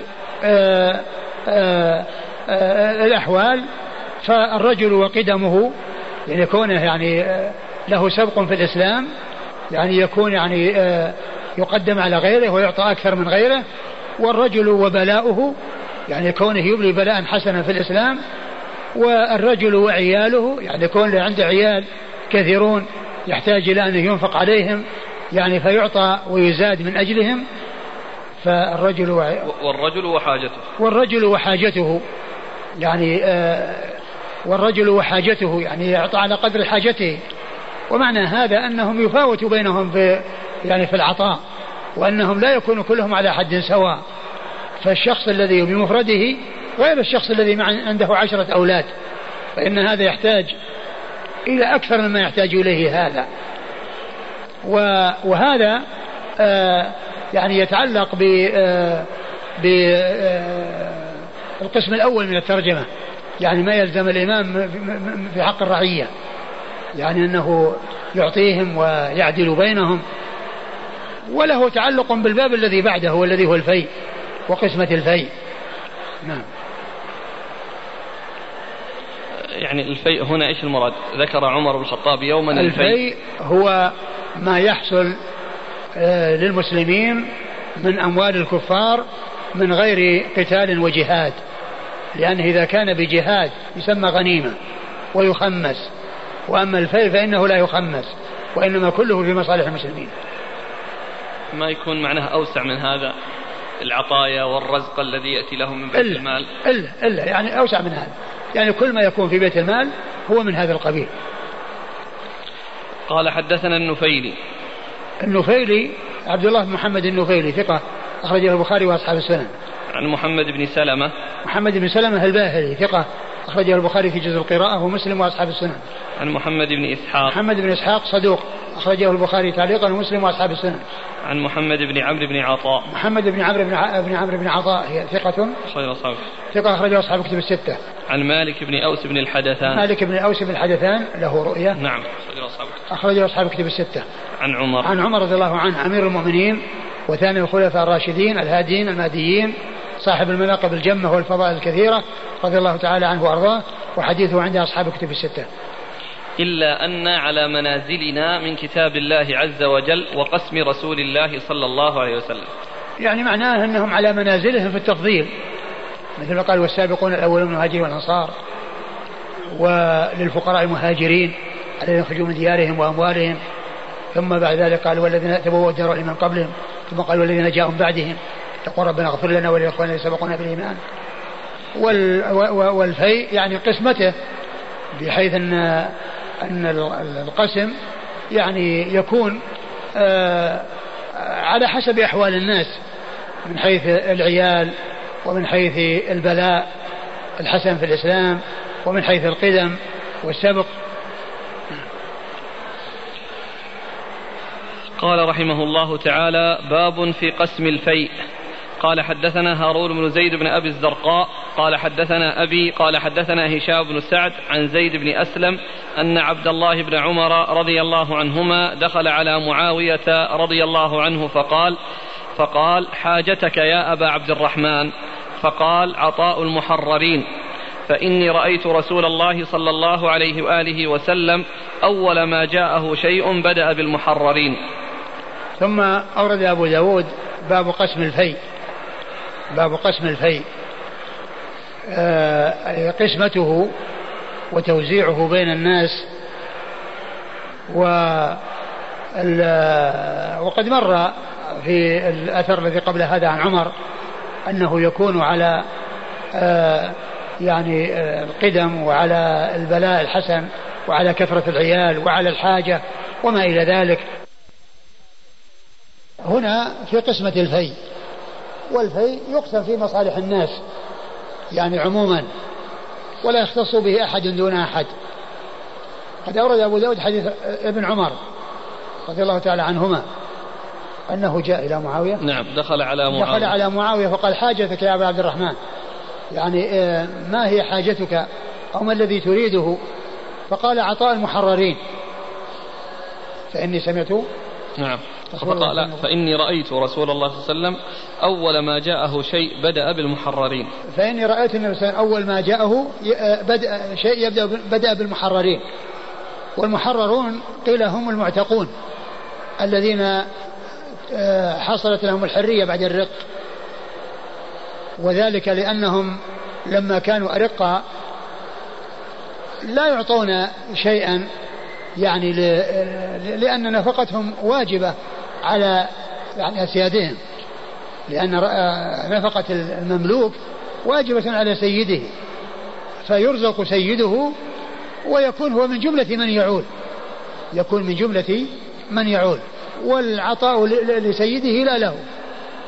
آآ آآ آآ الأحوال. فالرجل وقدمه يعني كونه يعني له سبق في الإسلام يعني يكون يعني يقدم على غيره ويعطى أكثر من غيره والرجل وبلاؤه يعني كونه يبلي بلاء حسنا في الإسلام والرجل وعياله يعني كون عنده عيال كثيرون يحتاج إلى أن ينفق عليهم يعني فيعطى ويزاد من أجلهم فالرجل و... والرجل وحاجته. والرجل وحاجته يعني آه والرجل وحاجته يعني يعطى على قدر حاجته. ومعنى هذا أنهم يفاوت بينهم في يعني في العطاء وأنهم لا يكون كلهم على حد سواء. فالشخص الذي بمفرده غير الشخص الذي عنده عشرة أولاد. فإن هذا يحتاج إلى أكثر مما يحتاج إليه هذا. وهذا آه يعني يتعلق ب آه آه الأول من الترجمة. يعني ما يلزم الإمام في حق الرعية. يعني أنه يعطيهم ويعدل بينهم. وله تعلق بالباب الذي بعده والذي هو الفي وقسمة الفي نعم. يعني الفيء هنا إيش المراد؟ ذكر عمر بن الخطاب يوما الفيء, الفيء هو ما يحصل للمسلمين من أموال الكفار من غير قتال وجهاد. لأنه إذا كان بجهاد يسمى غنيمة ويخمس. وأما الفيء فإنه لا يخمس وإنما كله في مصالح المسلمين. ما يكون معناه أوسع من هذا؟ العطايا والرزق الذي يأتي لهم من بيت إلا المال. إلا إلا يعني أوسع من هذا. يعني كل ما يكون في بيت المال هو من هذا القبيل. قال حدثنا النفيلي. النفيلي عبد الله بن محمد النفيلي ثقة أخرجه البخاري وأصحاب السنن. عن محمد بن سلمة محمد بن سلمة الباهلي ثقة أخرجه البخاري في جزء القراءة ومسلم وأصحاب السنن. عن محمد بن إسحاق. محمد بن إسحاق صدوق أخرجه البخاري تعليقا ومسلم وأصحاب السنن. عن محمد بن عمرو بن عطاء. محمد بن عمرو بن, ع... بن عمرو بن عطاء هي ثقة؟ أخرج أصحاب ثقة أخرجه أصحاب كتب الستة. عن مالك بن أوس بن الحدثان. مالك بن أوس بن الحدثان له رؤية. نعم أخرجه أصحاب أخرجه أصحاب كتب الستة. عن عمر. عن عمر رضي الله عنه أمير المؤمنين وثاني الخلفاء الراشدين الهاديين المهديين. صاحب المناقب الجمة والفضائل الكثيرة رضي الله تعالى عنه وأرضاه وحديثه عند أصحاب كتب الستة. إلا أن على منازلنا من كتاب الله عز وجل وقسم رسول الله صلى الله عليه وسلم. يعني معناه أنهم على منازلهم في التفضيل. مثل ما قال والسابقون الأولون من المهاجرين والأنصار وللفقراء المهاجرين الذين يخرجوا من ديارهم وأموالهم. ثم بعد ذلك قال والذين تبوأوا الدار من قبلهم ثم قال والذين جاءوا من بعدهم. يقول ربنا اغفر لنا ولإخواننا الذين سبقونا بالإيمان والفيء يعني قسمته بحيث أن أن القسم يعني يكون على حسب أحوال الناس من حيث العيال ومن حيث البلاء الحسن في الإسلام ومن حيث القدم والسبق. قال رحمه الله تعالى باب في قسم الفيء. قال حدثنا هارون بن زيد بن أبي الزرقاء قال حدثنا أبي قال حدثنا هشام بن سعد عن زيد بن أسلم أن عبد الله بن عمر رضي الله عنهما دخل على معاوية رضي الله عنه فقال فقال حاجتك يا أبا عبد الرحمن. فقال عطاء المحررين. فإني رأيت رسول الله صلى الله عليه وآله وسلم أول ما جاءه شيء بدأ بالمحررين. ثم أورد أبو داود باب قسم الفيء. باب قسم الفيء آه، قسمته وتوزيعه بين الناس و وقد مر في الأثر الذي قبل هذا عن عمر أنه يكون على آه، يعني آه، القدم وعلى البلاء الحسن وعلى كثرة العيال وعلى الحاجة وما إلى ذلك. هنا في قسمة الفي والفي يقسم في مصالح الناس يعني عموما ولا يختص به أحد دون أحد. قد أورد أبو داود حديث ابن عمر رضي الله تعالى عنهما أنه جاء إلى معاوية. نعم دخل على معاوية. دخل على معاوية فقال حاجتك يا أبا عبد الرحمن. يعني آه، ما هي حاجتك؟ أو ما الذي تريده؟ فقال عطاء المحررين. فإني سمعت نعم. فقال فإني رأيت رسول الله صلى الله عليه وسلم أول ما جاءه شيء بدأ بالمحررين. فإني رأيت النبي صلى الله عليه وسلم أول ما جاءه آه، بدأ شيء يبدأ بدأ بالمحررين. والمحررون قيل هم المعتقون الذين آه، حصلت لهم الحرية بعد الرق. وذلك لأنهم لما كانوا أرقاء لا يعطون شيئا يعني لأن نفقتهم واجبة. على يعني أسيادهم لأن نفقة المملوك واجبة على سيده فيرزق سيده ويكون هو من جملة من يعول يكون من جملة من يعول. والعطاء لسيده لا له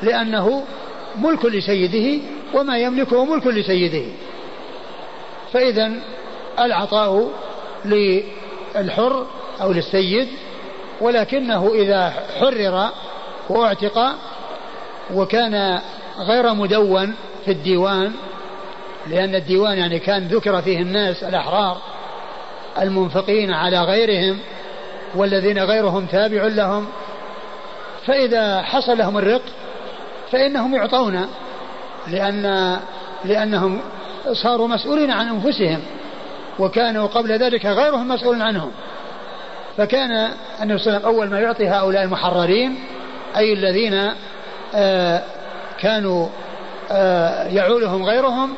لأنه ملك لسيده وما يملكه ملك لسيده. فإذا العطاء للحر أو للسيد ولكنه إذا حرر واعتق وكان غير مدون في الديوان لأن الديوان يعني كان ذكر فيه الناس الأحرار المنفقين على غيرهم والذين غيرهم تابع لهم فإذا حصل لهم الرق فإنهم يعطون لأن لأنهم صاروا مسؤولين عن أنفسهم وكانوا قبل ذلك غيرهم مسؤول عنهم. فكان النبي صلى الله عليه وسلم أول ما يعطي هؤلاء المحررين أي الذين آه كانوا آه يعولهم غيرهم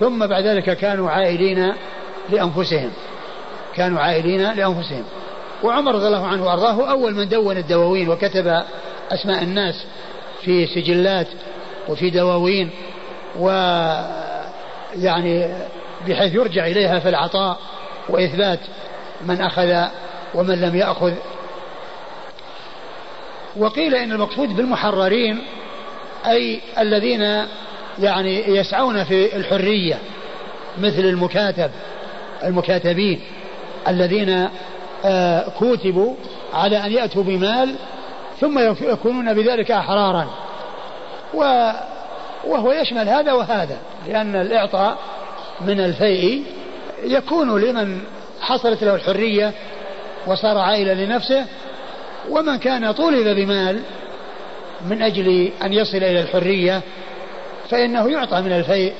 ثم بعد ذلك كانوا عائلين لأنفسهم. كانوا عائلين لأنفسهم. وعمر رضي الله عنه وأرضاه أول من دون الدواوين وكتب أسماء الناس في سجلات وفي دواوين و يعني بحيث يرجع إليها في العطاء وإثبات من أخذ ومن لم يأخذ. وقيل إن المقصود بالمحررين أي الذين يعني يسعون في الحرية مثل المكاتب المكاتبين الذين آه، كوتبوا على أن يأتوا بمال ثم يكونون بذلك أحرارا. وهو يشمل هذا وهذا لأن الإعطاء من الفيء يكون لمن حصلت له الحرية وصار عائلا لنفسه ومن كان طولب بمال من أجل أن يصل إلى الحرية فإنه يعطى من الفيء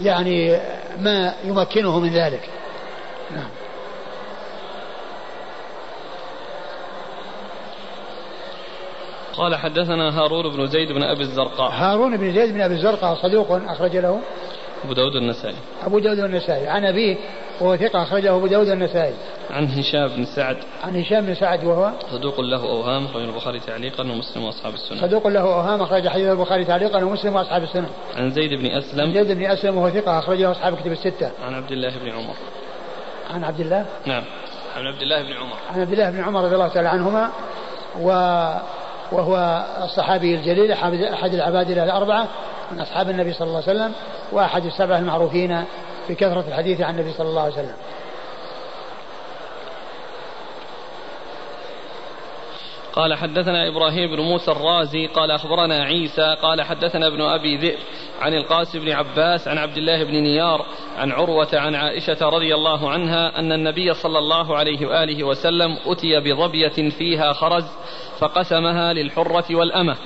يعني ما يمكنه من ذلك. نعم. قال حدثنا هارون بن زيد بن أبي الزرقاء. هارون بن زيد بن أبي الزرقاء صدوق أخرج له أبو داود النسائي. أبو داود النسائي. عن أبيه وهو ثقة أخرجه أبو داود النسائي. عن هشام بن سعد. عن هشام بن سعد وهو صدوق له أوهام أخرج البخاري تعليقا ومسلم وأصحاب السنة صدوق له أوهام أخرج حديث البخاري تعليقا ومسلم وأصحاب السنة عن زيد بن أسلم. زيد بن أسلم وهو ثقة أخرجه أصحاب كتب الستة. عن عبد الله بن عمر. عن عبد الله؟ نعم. عن عبد الله بن عمر. عن عبد الله بن عمر رضي الله تعالى عنهما و وهو الصحابي الجليل أحد العباد الأربعة من أصحاب النبي صلى الله عليه وسلم وأحد السبعة المعروفين بكثرة الحديث عن النبي صلى الله عليه وسلم. قال حدثنا إبراهيم بن موسى الرازي قال أخبرنا عيسى قال حدثنا ابن أبي ذئب عن القاسم بن عباس عن عبد الله بن نيار عن عروة عن عائشة رضي الله عنها أن النبي صلى الله عليه وآله وسلم أتي بظبية فيها خرز فقسمها للحرة والأمة.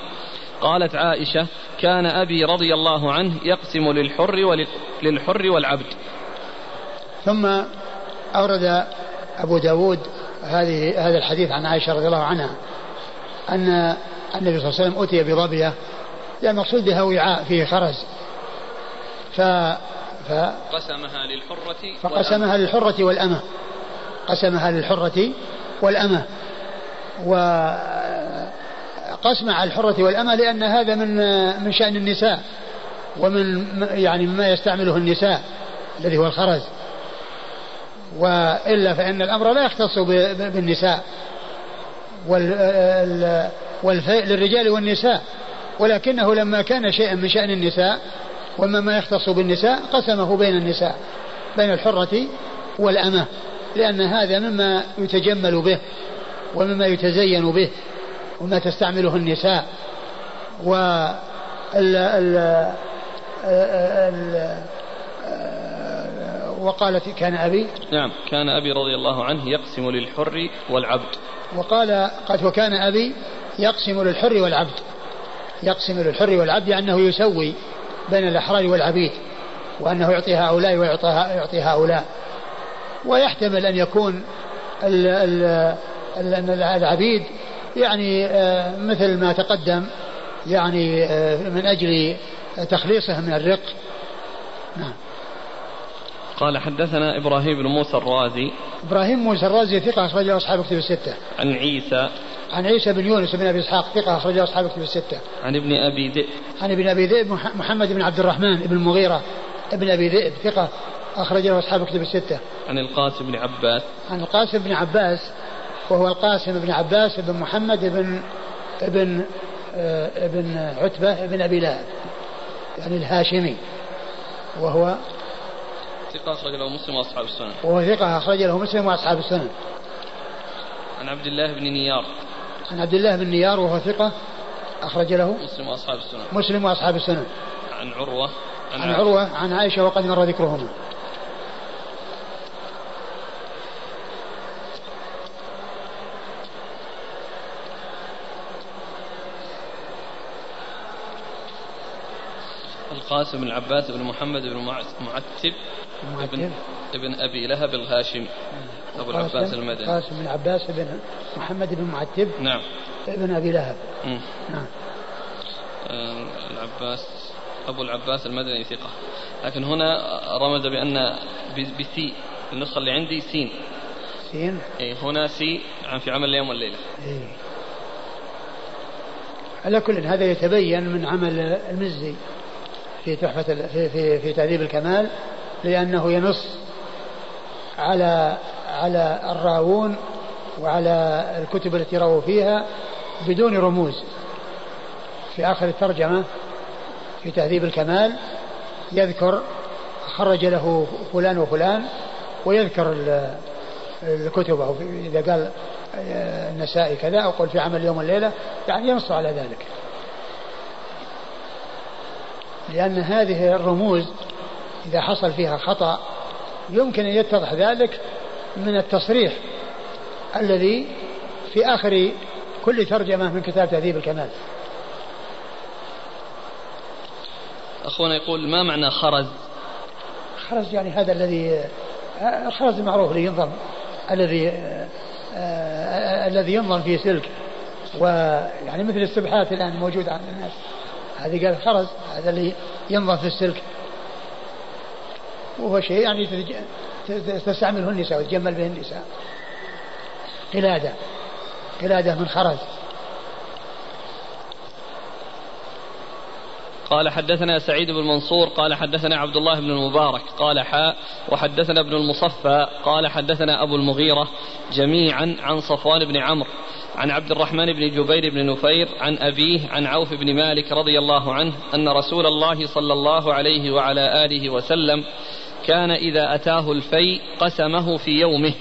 قالت عائشة كان أبي رضي الله عنه يقسم للحر للحر والعبد. ثم أورد أبو داود هذه هذا الحديث عن عائشة رضي الله عنها أن النبي صلى الله عليه وسلم أتي بظبية يعني المقصود بها وعاء فيه خرز. ف ف قسمها للحرة فقسمها للحرة والأمة. قسمها للحرة والأمة. وقسم على الحرة والأمة لأن هذا من من شأن النساء ومن يعني مما يستعمله النساء الذي هو الخرز. وإلا فإن الأمر لا يختص بالنساء. والفيء للرجال والنساء. ولكنه لما كان شيئا من شأن النساء ومما يختص بالنساء قسمه بين النساء بين الحرة والأمة. لأن هذا مما يتجمل به ومما يتزين به. وما تستعمله النساء. و ال ال ال وقالت كان أبي. نعم كان أبي رضي الله عنه يقسم للحر والعبد. وقال قد وكان أبي يقسم للحر والعبد. يقسم للحر والعبد أنه يسوي بين الأحرار والعبيد وأنه يعطي هؤلاء ويعطي هؤلاء. ويحتمل أن يكون ال ال العبيد يعني آه، مثل ما تقدم يعني آه، من أجل تخليصه من الرق. نعم. قال حدثنا إبراهيم بن موسى الرازي. إبراهيم موسى الرازي ثقة أخرج له أصحاب كتب الستة. عن عيسى. عن عيسى بن يونس بن أبي إسحاق ثقة أخرج له أصحاب كتب الستة. عن ابن أبي ذئب. عن ابن أبي ذئب محمد بن عبد الرحمن بن المغيرة ابن أبي ذئب ثقة أخرج له أصحاب كتب الستة. عن القاسم بن عباس. عن القاسم بن عباس وهو القاسم بن عباس بن محمد بن ابن آه، ابن عتبة بن أبي لهب يعني الهاشمي. وهو ثقة أخرج له مسلم وأصحاب السنن. وهو ثقة أخرج له مسلم وأصحاب السنن. عن عبد الله بن نيار. عن عبد الله بن نيار وهو ثقة أخرج له مسلم وأصحاب السنن. مسلم وأصحاب السنن. عن عروة. عن, عن عروة عن عائشة وقد مر ذكرهما. القاسم بن العباس بن محمد بن معتب ابن, ابن أبي لهب الهاشمي. أبو العباس المدني. القاسم بن العباس بن محمد بن معتب. نعم. ابن أبي لهب. نعم. آه العباس أبو العباس المدني ثقة. لكن هنا رمز بأن بسي النسخة اللي عندي سين. سين؟ إيه هنا سي في عمل اليوم والليلة. إيه. على كل هذا يتبين من عمل المزي. في تحفة في في في تهذيب الكمال لأنه ينص على على الراوون وعلى الكتب التي رووا فيها بدون رموز. في آخر الترجمة في تهذيب الكمال يذكر خرج له فلان وفلان ويذكر الكتب أو إذا قال النسائي كذا أو قل في عمل يوم الليلة يعني ينص على ذلك. لأن هذه الرموز إذا حصل فيها خطأ يمكن أن يتضح ذلك من التصريح الذي في آخر كل ترجمة من كتاب تهذيب الكمال. أخونا يقول ما معنى خرز؟ خرز يعني هذا الذي الخرز المعروف اللي ينظم الذي الذي ينظم في سلك ويعني مثل السبحات الآن موجودة عند الناس. هذه قال خرز هذا اللي ينظر في السلك. وهو شيء يعني تستعمله النساء وتجمل به النساء. قلادة. قلادة من خرز. قال حدثنا سعيد بن منصور قال حدثنا عبد الله بن المبارك قال حاء وحدثنا ابن المصفى قال حدثنا أبو المغيرة جميعا عن صفوان بن عمرو عن عبد الرحمن بن جبير بن نفير عن أبيه عن عوف بن مالك رضي الله عنه أن رسول الله صلى الله عليه وعلى آله وسلم كان إذا أتاه الفيء قسمه في يومه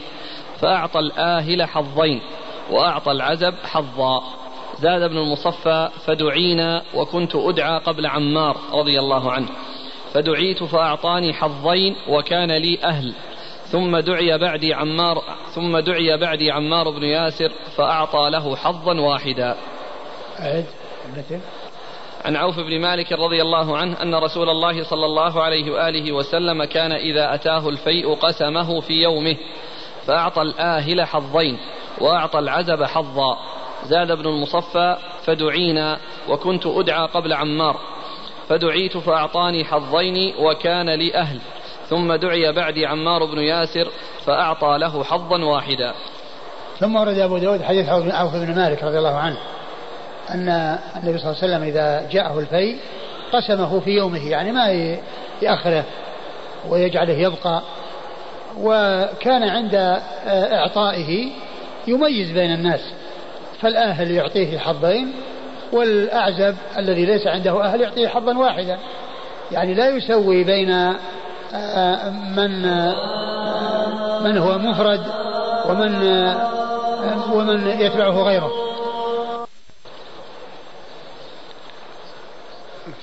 فأعطى الآهل حظين وأعطى العزب حظا. زاد ابن المصفى فدعينا وكنت أدعى قبل عمار رضي الله عنه. فدعيت فأعطاني حظين وكان لي أهل. ثم دعي بعدي عمار ثم دعي بعدي عمار بن ياسر فأعطى له حظا واحدا. عن عوف بن مالك رضي الله عنه أن رسول الله صلى الله عليه وآله وسلم كان إذا أتاه الفيء قسمه في يومه فأعطى الآهل حظين وأعطى العزب حظا. زاد ابن المصفى فدعينا وكنت أدعى قبل عمار. فدعيت فأعطاني حظين وكان لي أهل. ثم دعي بعدي عمار بن ياسر فأعطى له حظا واحدا. ثم ورد أبو داود حديث عوف بن مالك رضي الله عنه أن النبي صلى الله عليه وسلم إذا جاءه الفيء قسمه في يومه يعني ما يأخره ويجعله يبقى. وكان عند إعطائه يميز بين الناس. فالآهل يعطيه حظين والأعزب الذي ليس عنده أهل يعطيه حظا واحدا. يعني لا يسوي بين آه، من آه، من هو مفرد ومن آه، ومن يتبعه غيره.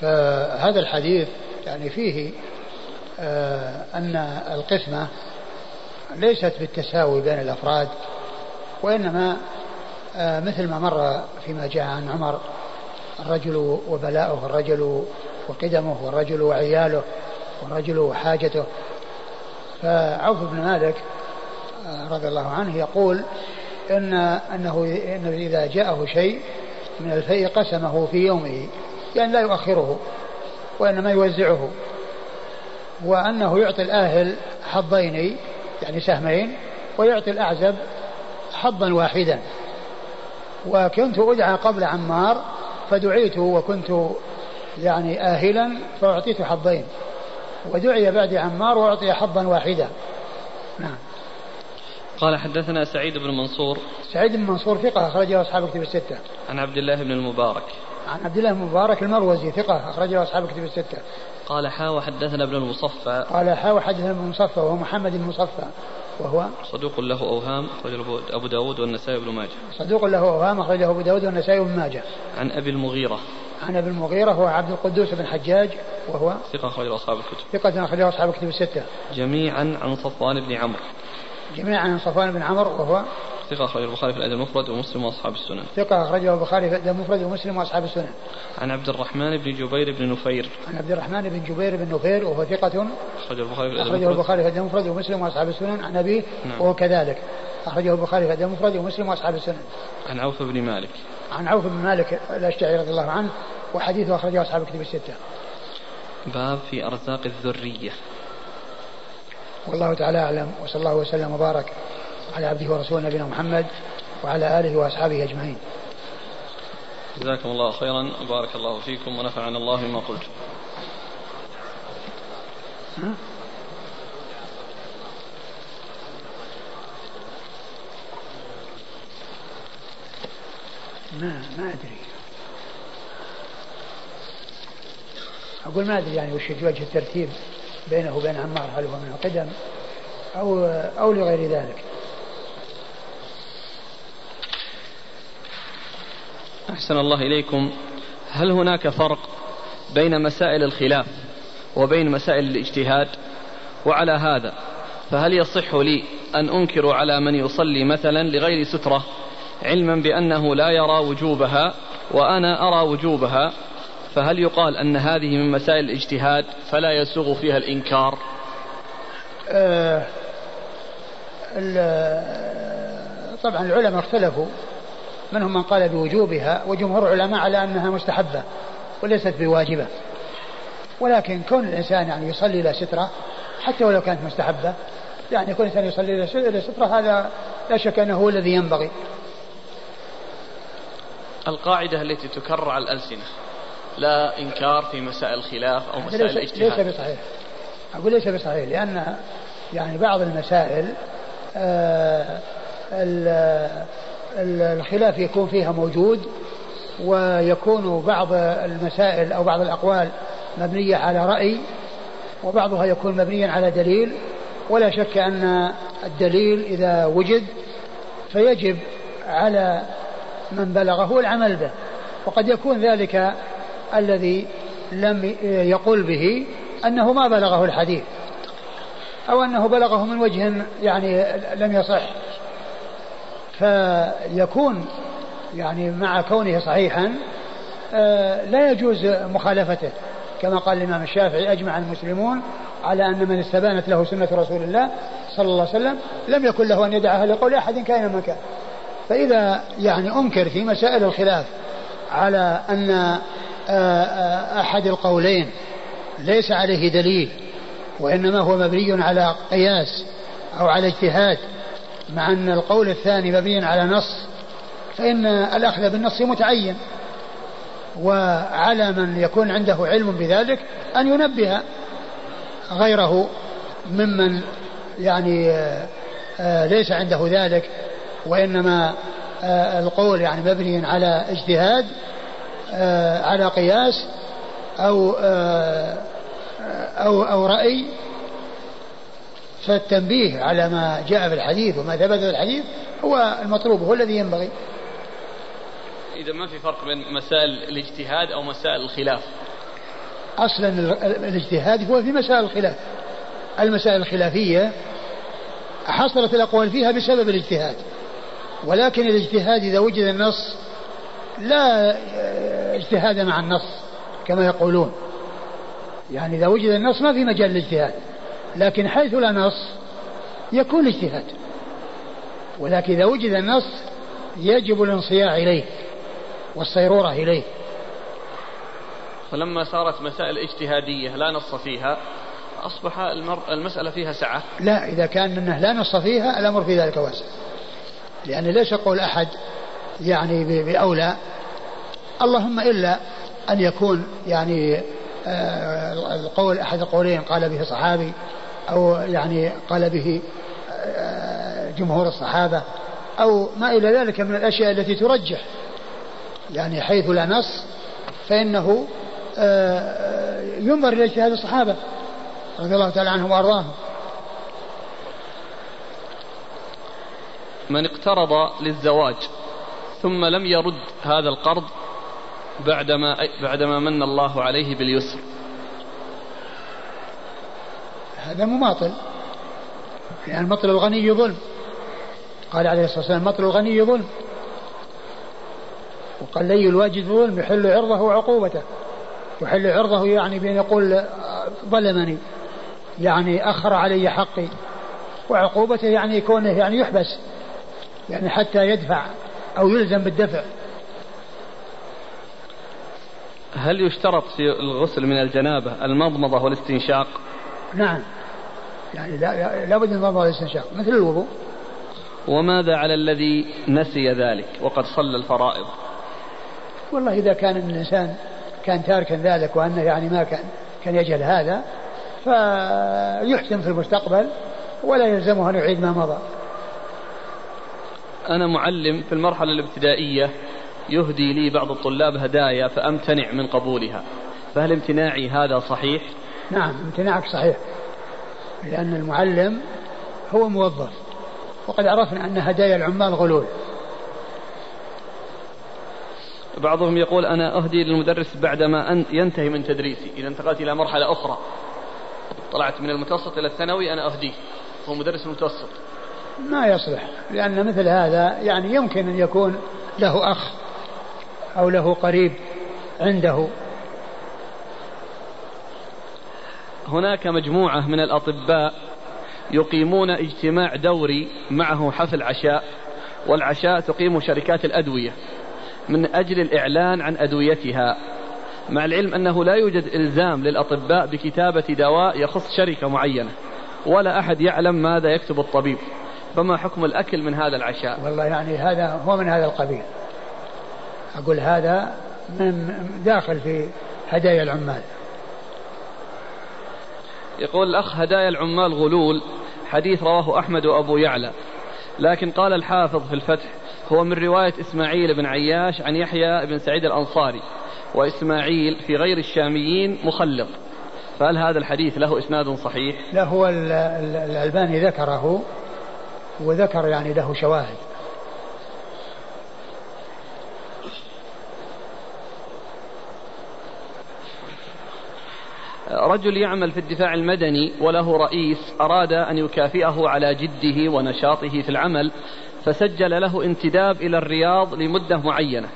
فهذا الحديث يعني فيه أن القسمة ليست بالتساوي بين الأفراد وإنما مثل ما مر فيما جاء عن عمر الرجل وبلاؤه الرجل وقدمه والرجل وعياله والرجل وحاجته. فعوف بن مالك آه، رضي الله عنه يقول إن أنه إنه إذا جاءه شيء من الفيء قسمه في يومه. يعني لا يؤخره وإنما يوزعه. وأنه يعطي الآهل حظين يعني سهمين ويعطي الأعزب حظا واحدا. وكنت أدعى قبل عمار فدعيت وكنت يعني آهلا فأعطيت حظين. ودعي بعد عمار وأعطي حظا واحدا. نعم. قال حدثنا سعيد بن منصور. سعيد بن منصور ثقة أخرجه أصحاب كتب الستة. عن عبد الله بن المبارك. عن عبد الله بن المبارك المروزي ثقة أخرجه أصحاب كتب الستة. قال حا وحدثنا ابن المصفى. قال حا وحدثنا ابن المصفى وهو محمد المصفى. وهو صدوق له أوهام أخرجه أبو داود والنسائي بن ماجه. صدوق له أوهام أخرجه أبو داود والنسائي بن ماجه. عن أبي المغيرة. عن أبي المغيرة هو عبد القدوس بن حجاج وهو ثقة أخرجه أصحاب الكتب. ثقة أخرجه أصحاب الكتب الستة. جميعا عن صفوان بن عمرو. جميعا عن صفوان بن عمرو وهو ثقة أخرجه البخاري في الأدب المفرد ومسلم وأصحاب السنن. ثقة أخرجه البخاري في الأدب المفرد ومسلم وأصحاب السنن. عن عبد الرحمن بن جبير بن نفير. عن عبد الرحمن بن جبير بن نفير وهو ثقة أخرجه البخاري في الأدب أخرجه البخاري في الأدب المفرد ومسلم وأصحاب السنن عن أبيه نعم. وهو كذلك. أخرجه البخاري في الأدب المفرد ومسلم وأصحاب السنن. عن عوف بن مالك. عن عوف بن مالك الأشجعي رضي الله عنه وحديثه أخرجه أصحاب الكتب الستة. باب في أرزاق الذرية. والله تعالى أعلم وصلى الله وسلم وبارك على عبده ورسوله نبينا محمد وعلى آله وأصحابه أجمعين. جزاكم الله خيرا. وبارك الله فيكم ونفعنا الله بما قلت. ما ما أدري. أقول ما أدري يعني وش وجه الترتيب بينه وبين عمار هل هو من القدم أو أو لغير ذلك. أحسن الله إليكم هل هناك فرق بين مسائل الخلاف وبين مسائل الاجتهاد؟ وعلى هذا فهل يصح لي أن أنكر على من يصلي مثلا لغير سترة علما بأنه لا يرى وجوبها وأنا أرى وجوبها؟ فهل يقال أن هذه من مسائل الاجتهاد فلا يسوغ فيها الإنكار؟ أه طبعا العلماء اختلفوا. منهم من قال بوجوبها وجمهور العلماء على أنها مستحبة وليست بواجبة. ولكن كون الإنسان يعني يصلي إلى سترة حتى ولو كانت مستحبة يعني كون الإنسان يصلي إلى سترة هذا لا شك أنه هو الذي ينبغي. القاعدة التي تكرر على الألسنة لا إنكار في مسائل الخلاف أو مسائل الاجتهاد. ليس بصحيح. أقول ليس بصحيح لأن يعني بعض المسائل آه الخلاف يكون فيها موجود ويكون بعض المسائل أو بعض الأقوال مبنية على رأي وبعضها يكون مبنيا على دليل ولا شك أن الدليل إذا وجد فيجب على من بلغه العمل به. وقد يكون ذلك الذي لم يقل به أنه ما بلغه الحديث أو أنه بلغه من وجه يعني لم يصح. فيكون يعني مع كونه صحيحا آه، لا يجوز مخالفته كما قال الإمام الشافعي أجمع المسلمون على أن من استبانت له سنة رسول الله صلى الله عليه وسلم لم يكن له أن يدعها لقول أحد كائنا من كان. فإذا يعني أنكر في مسائل الخلاف على أن آه، آه، أحد القولين ليس عليه دليل وإنما هو مبني على قياس أو على اجتهاد مع أن القول الثاني مبني على نص فإن الأخذ بالنص متعين. وعلى من يكون عنده علم بذلك أن ينبه غيره ممن يعني آه، آه، ليس عنده ذلك. وإنما آه، القول يعني مبني على اجتهاد على قياس أو أو أو رأي فالتنبيه على ما جاء في الحديث وما ثبت في الحديث هو المطلوب هو الذي ينبغي. إذا ما في فرق بين مسائل الاجتهاد أو مسائل الخلاف. أصلا الاجتهاد هو في مسائل الخلاف. المسائل الخلافية حصلت الأقوال فيها بسبب الاجتهاد. ولكن الاجتهاد إذا وجد النص لا اجتهاد مع النص كما يقولون. يعني إذا وجد النص ما في مجال للاجتهاد لكن حيث لا نص يكون اجتهاد. ولكن إذا وجد النص يجب الانصياع إليه والصيرورة إليه. فلما صارت مسائل اجتهادية لا نص فيها أصبح المر... المسألة فيها سعة. لا إذا كان أنه لا نص فيها الأمر في ذلك واسع. لأن ليس قول أحد يعني بأولى؟ اللهم إلا أن يكون يعني آه، القول أحد القولين قال به صحابي أو يعني قال به آه، جمهور الصحابة أو ما إلى ذلك من الأشياء التي ترجح. يعني حيث لا نص فإنه آه، ينظر إلى اجتهاد الصحابة رضي الله تعالى عنهم وأرضاهم. من اقترض للزواج ثم لم يرد هذا القرض بعدما بعدما من الله عليه باليسر. هذا مماطل يعني مطل الغني ظلم قال عليه الصلاة والسلام مطل الغني ظلم وقال لي الواجد ظلم يحل عرضه وعقوبته. يحل عرضه يعني بأن يقول ظلمني. يعني أخر علي حقي. وعقوبته يعني كونه يعني يحبس. يعني حتى يدفع أو يلزم بالدفع. هل يشترط في الغسل من الجنابة المضمضة والاستنشاق؟ نعم. يعني لا لابد من المضمضة والاستنشاق مثل الوضوء. وماذا على الذي نسي ذلك وقد صلى الفرائض؟ والله إذا كان الإنسان كان تاركا ذلك وأنه يعني ما كان كان يجهل هذا فيحسن في المستقبل ولا يلزمه أن يعيد ما مضى. أنا معلم في المرحلة الابتدائية يهدي لي بعض الطلاب هدايا فأمتنع من قبولها فهل امتناعي هذا صحيح؟ نعم امتناعك صحيح. لأن المعلم هو موظف. وقد عرفنا أن هدايا العمال غلول. بعضهم يقول أنا أهدي للمدرس بعدما أن ينتهي من تدريسي. إذا انتقلت إلى مرحلة أخرى. طلعت من المتوسط إلى الثانوي أنا أهديه. هو مدرس متوسط. ما يصلح لأن مثل هذا يعني يمكن أن يكون له أخ أو له قريب عنده. هناك مجموعة من الأطباء يقيمون اجتماع دوري معه حفل عشاء والعشاء تقيم شركات الأدوية من أجل الإعلان عن أدويتها مع العلم أنه لا يوجد إلزام للأطباء بكتابة دواء يخص شركة معينة ولا أحد يعلم ماذا يكتب الطبيب فما حكم الأكل من هذا العشاء؟ والله يعني هذا هو من هذا القبيل. أقول هذا من داخل في هدايا العمال. يقول الأخ هدايا العمال غلول حديث رواه أحمد وأبو يعلى. لكن قال الحافظ في الفتح هو من رواية إسماعيل بن عياش عن يحيى بن سعيد الأنصاري وإسماعيل في غير الشاميين مخلط فهل هذا الحديث له إسناد صحيح؟ لا هو الألباني ذكره وذكر يعني له شواهد. رجل يعمل في الدفاع المدني وله رئيس أراد أن يكافئه على جده ونشاطه في العمل فسجل له انتداب إلى الرياض لمدة معينة.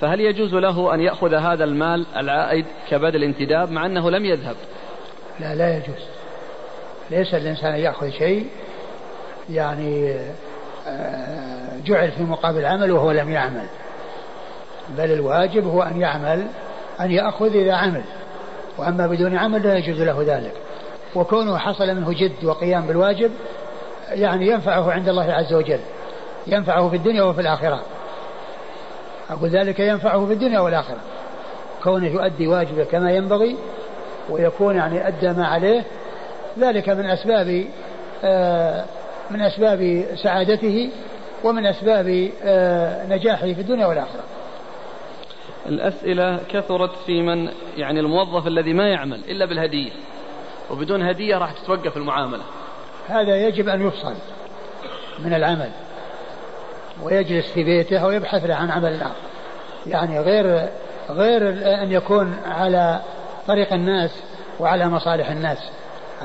فهل يجوز له أن يأخذ هذا المال العائد كبدل انتداب مع أنه لم يذهب؟ لا لا يجوز. ليس الإنسان يأخذ شيء يعني آه، جعل في مقابل عمل وهو لم يعمل. بل الواجب هو أن يعمل أن يأخذ إذا عمل. وأما بدون عمل لا يجوز له ذلك. وكونه حصل منه جد وقيام بالواجب يعني ينفعه عند الله عز وجل ينفعه في الدنيا وفي الآخرة. أقول ذلك ينفعه في الدنيا والآخرة. كونه يؤدي واجبه كما ينبغي ويكون يعني أدى ما عليه ذلك من أسباب آه، من أسباب سعادته ومن أسباب آه، نجاحه في الدنيا والآخرة. الأسئلة كثرت في من يعني الموظف الذي ما يعمل إلا بالهدية وبدون هدية راح تتوقف المعاملة. هذا يجب أن يفصل من العمل ويجلس في بيته ويبحث له عن عمل آخر. يعني غير غير أن يكون على طريق الناس وعلى مصالح الناس.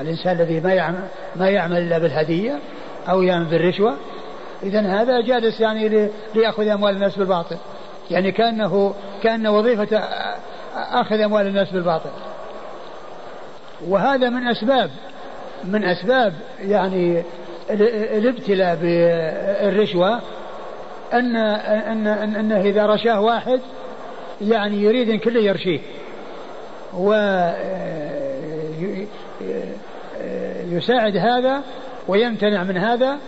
الإنسان الذي ما يعمل ما يعمل إلا بالهدية أو يعمل بالرشوة إذا هذا جالس يعني ليأخذ أموال الناس بالباطل. يعني كأنه كأن وظيفة أخذ أموال الناس بالباطل. وهذا من أسباب من أسباب يعني الابتلاء بالرشوة أن أن أنه إذا رشاه واحد يعني يريد أن كله يرشيه. و يساعد هذا ويمتنع من هذا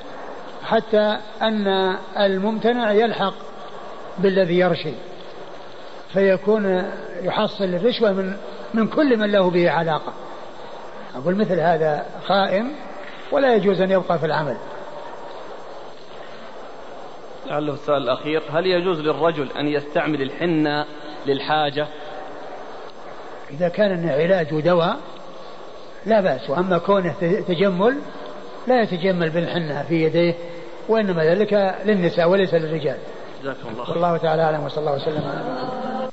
حتى أن الممتنع يلحق بالذي يرشي. فيكون يحصل الرشوة من من كل من له به علاقة. أقول مثل هذا خائن ولا يجوز أن يبقى في العمل. لعله السؤال الأخير هل يجوز للرجل أن يستعمل الحنة للحاجة؟ إذا كان علاج ودواء لا بأس. وأما كونه تجمل لا يتجمل بالحنة في يديه وإنما ذلك للنساء وليس للرجال. جزاكم الله والله تعالى أعلم وصلى الله وسلم على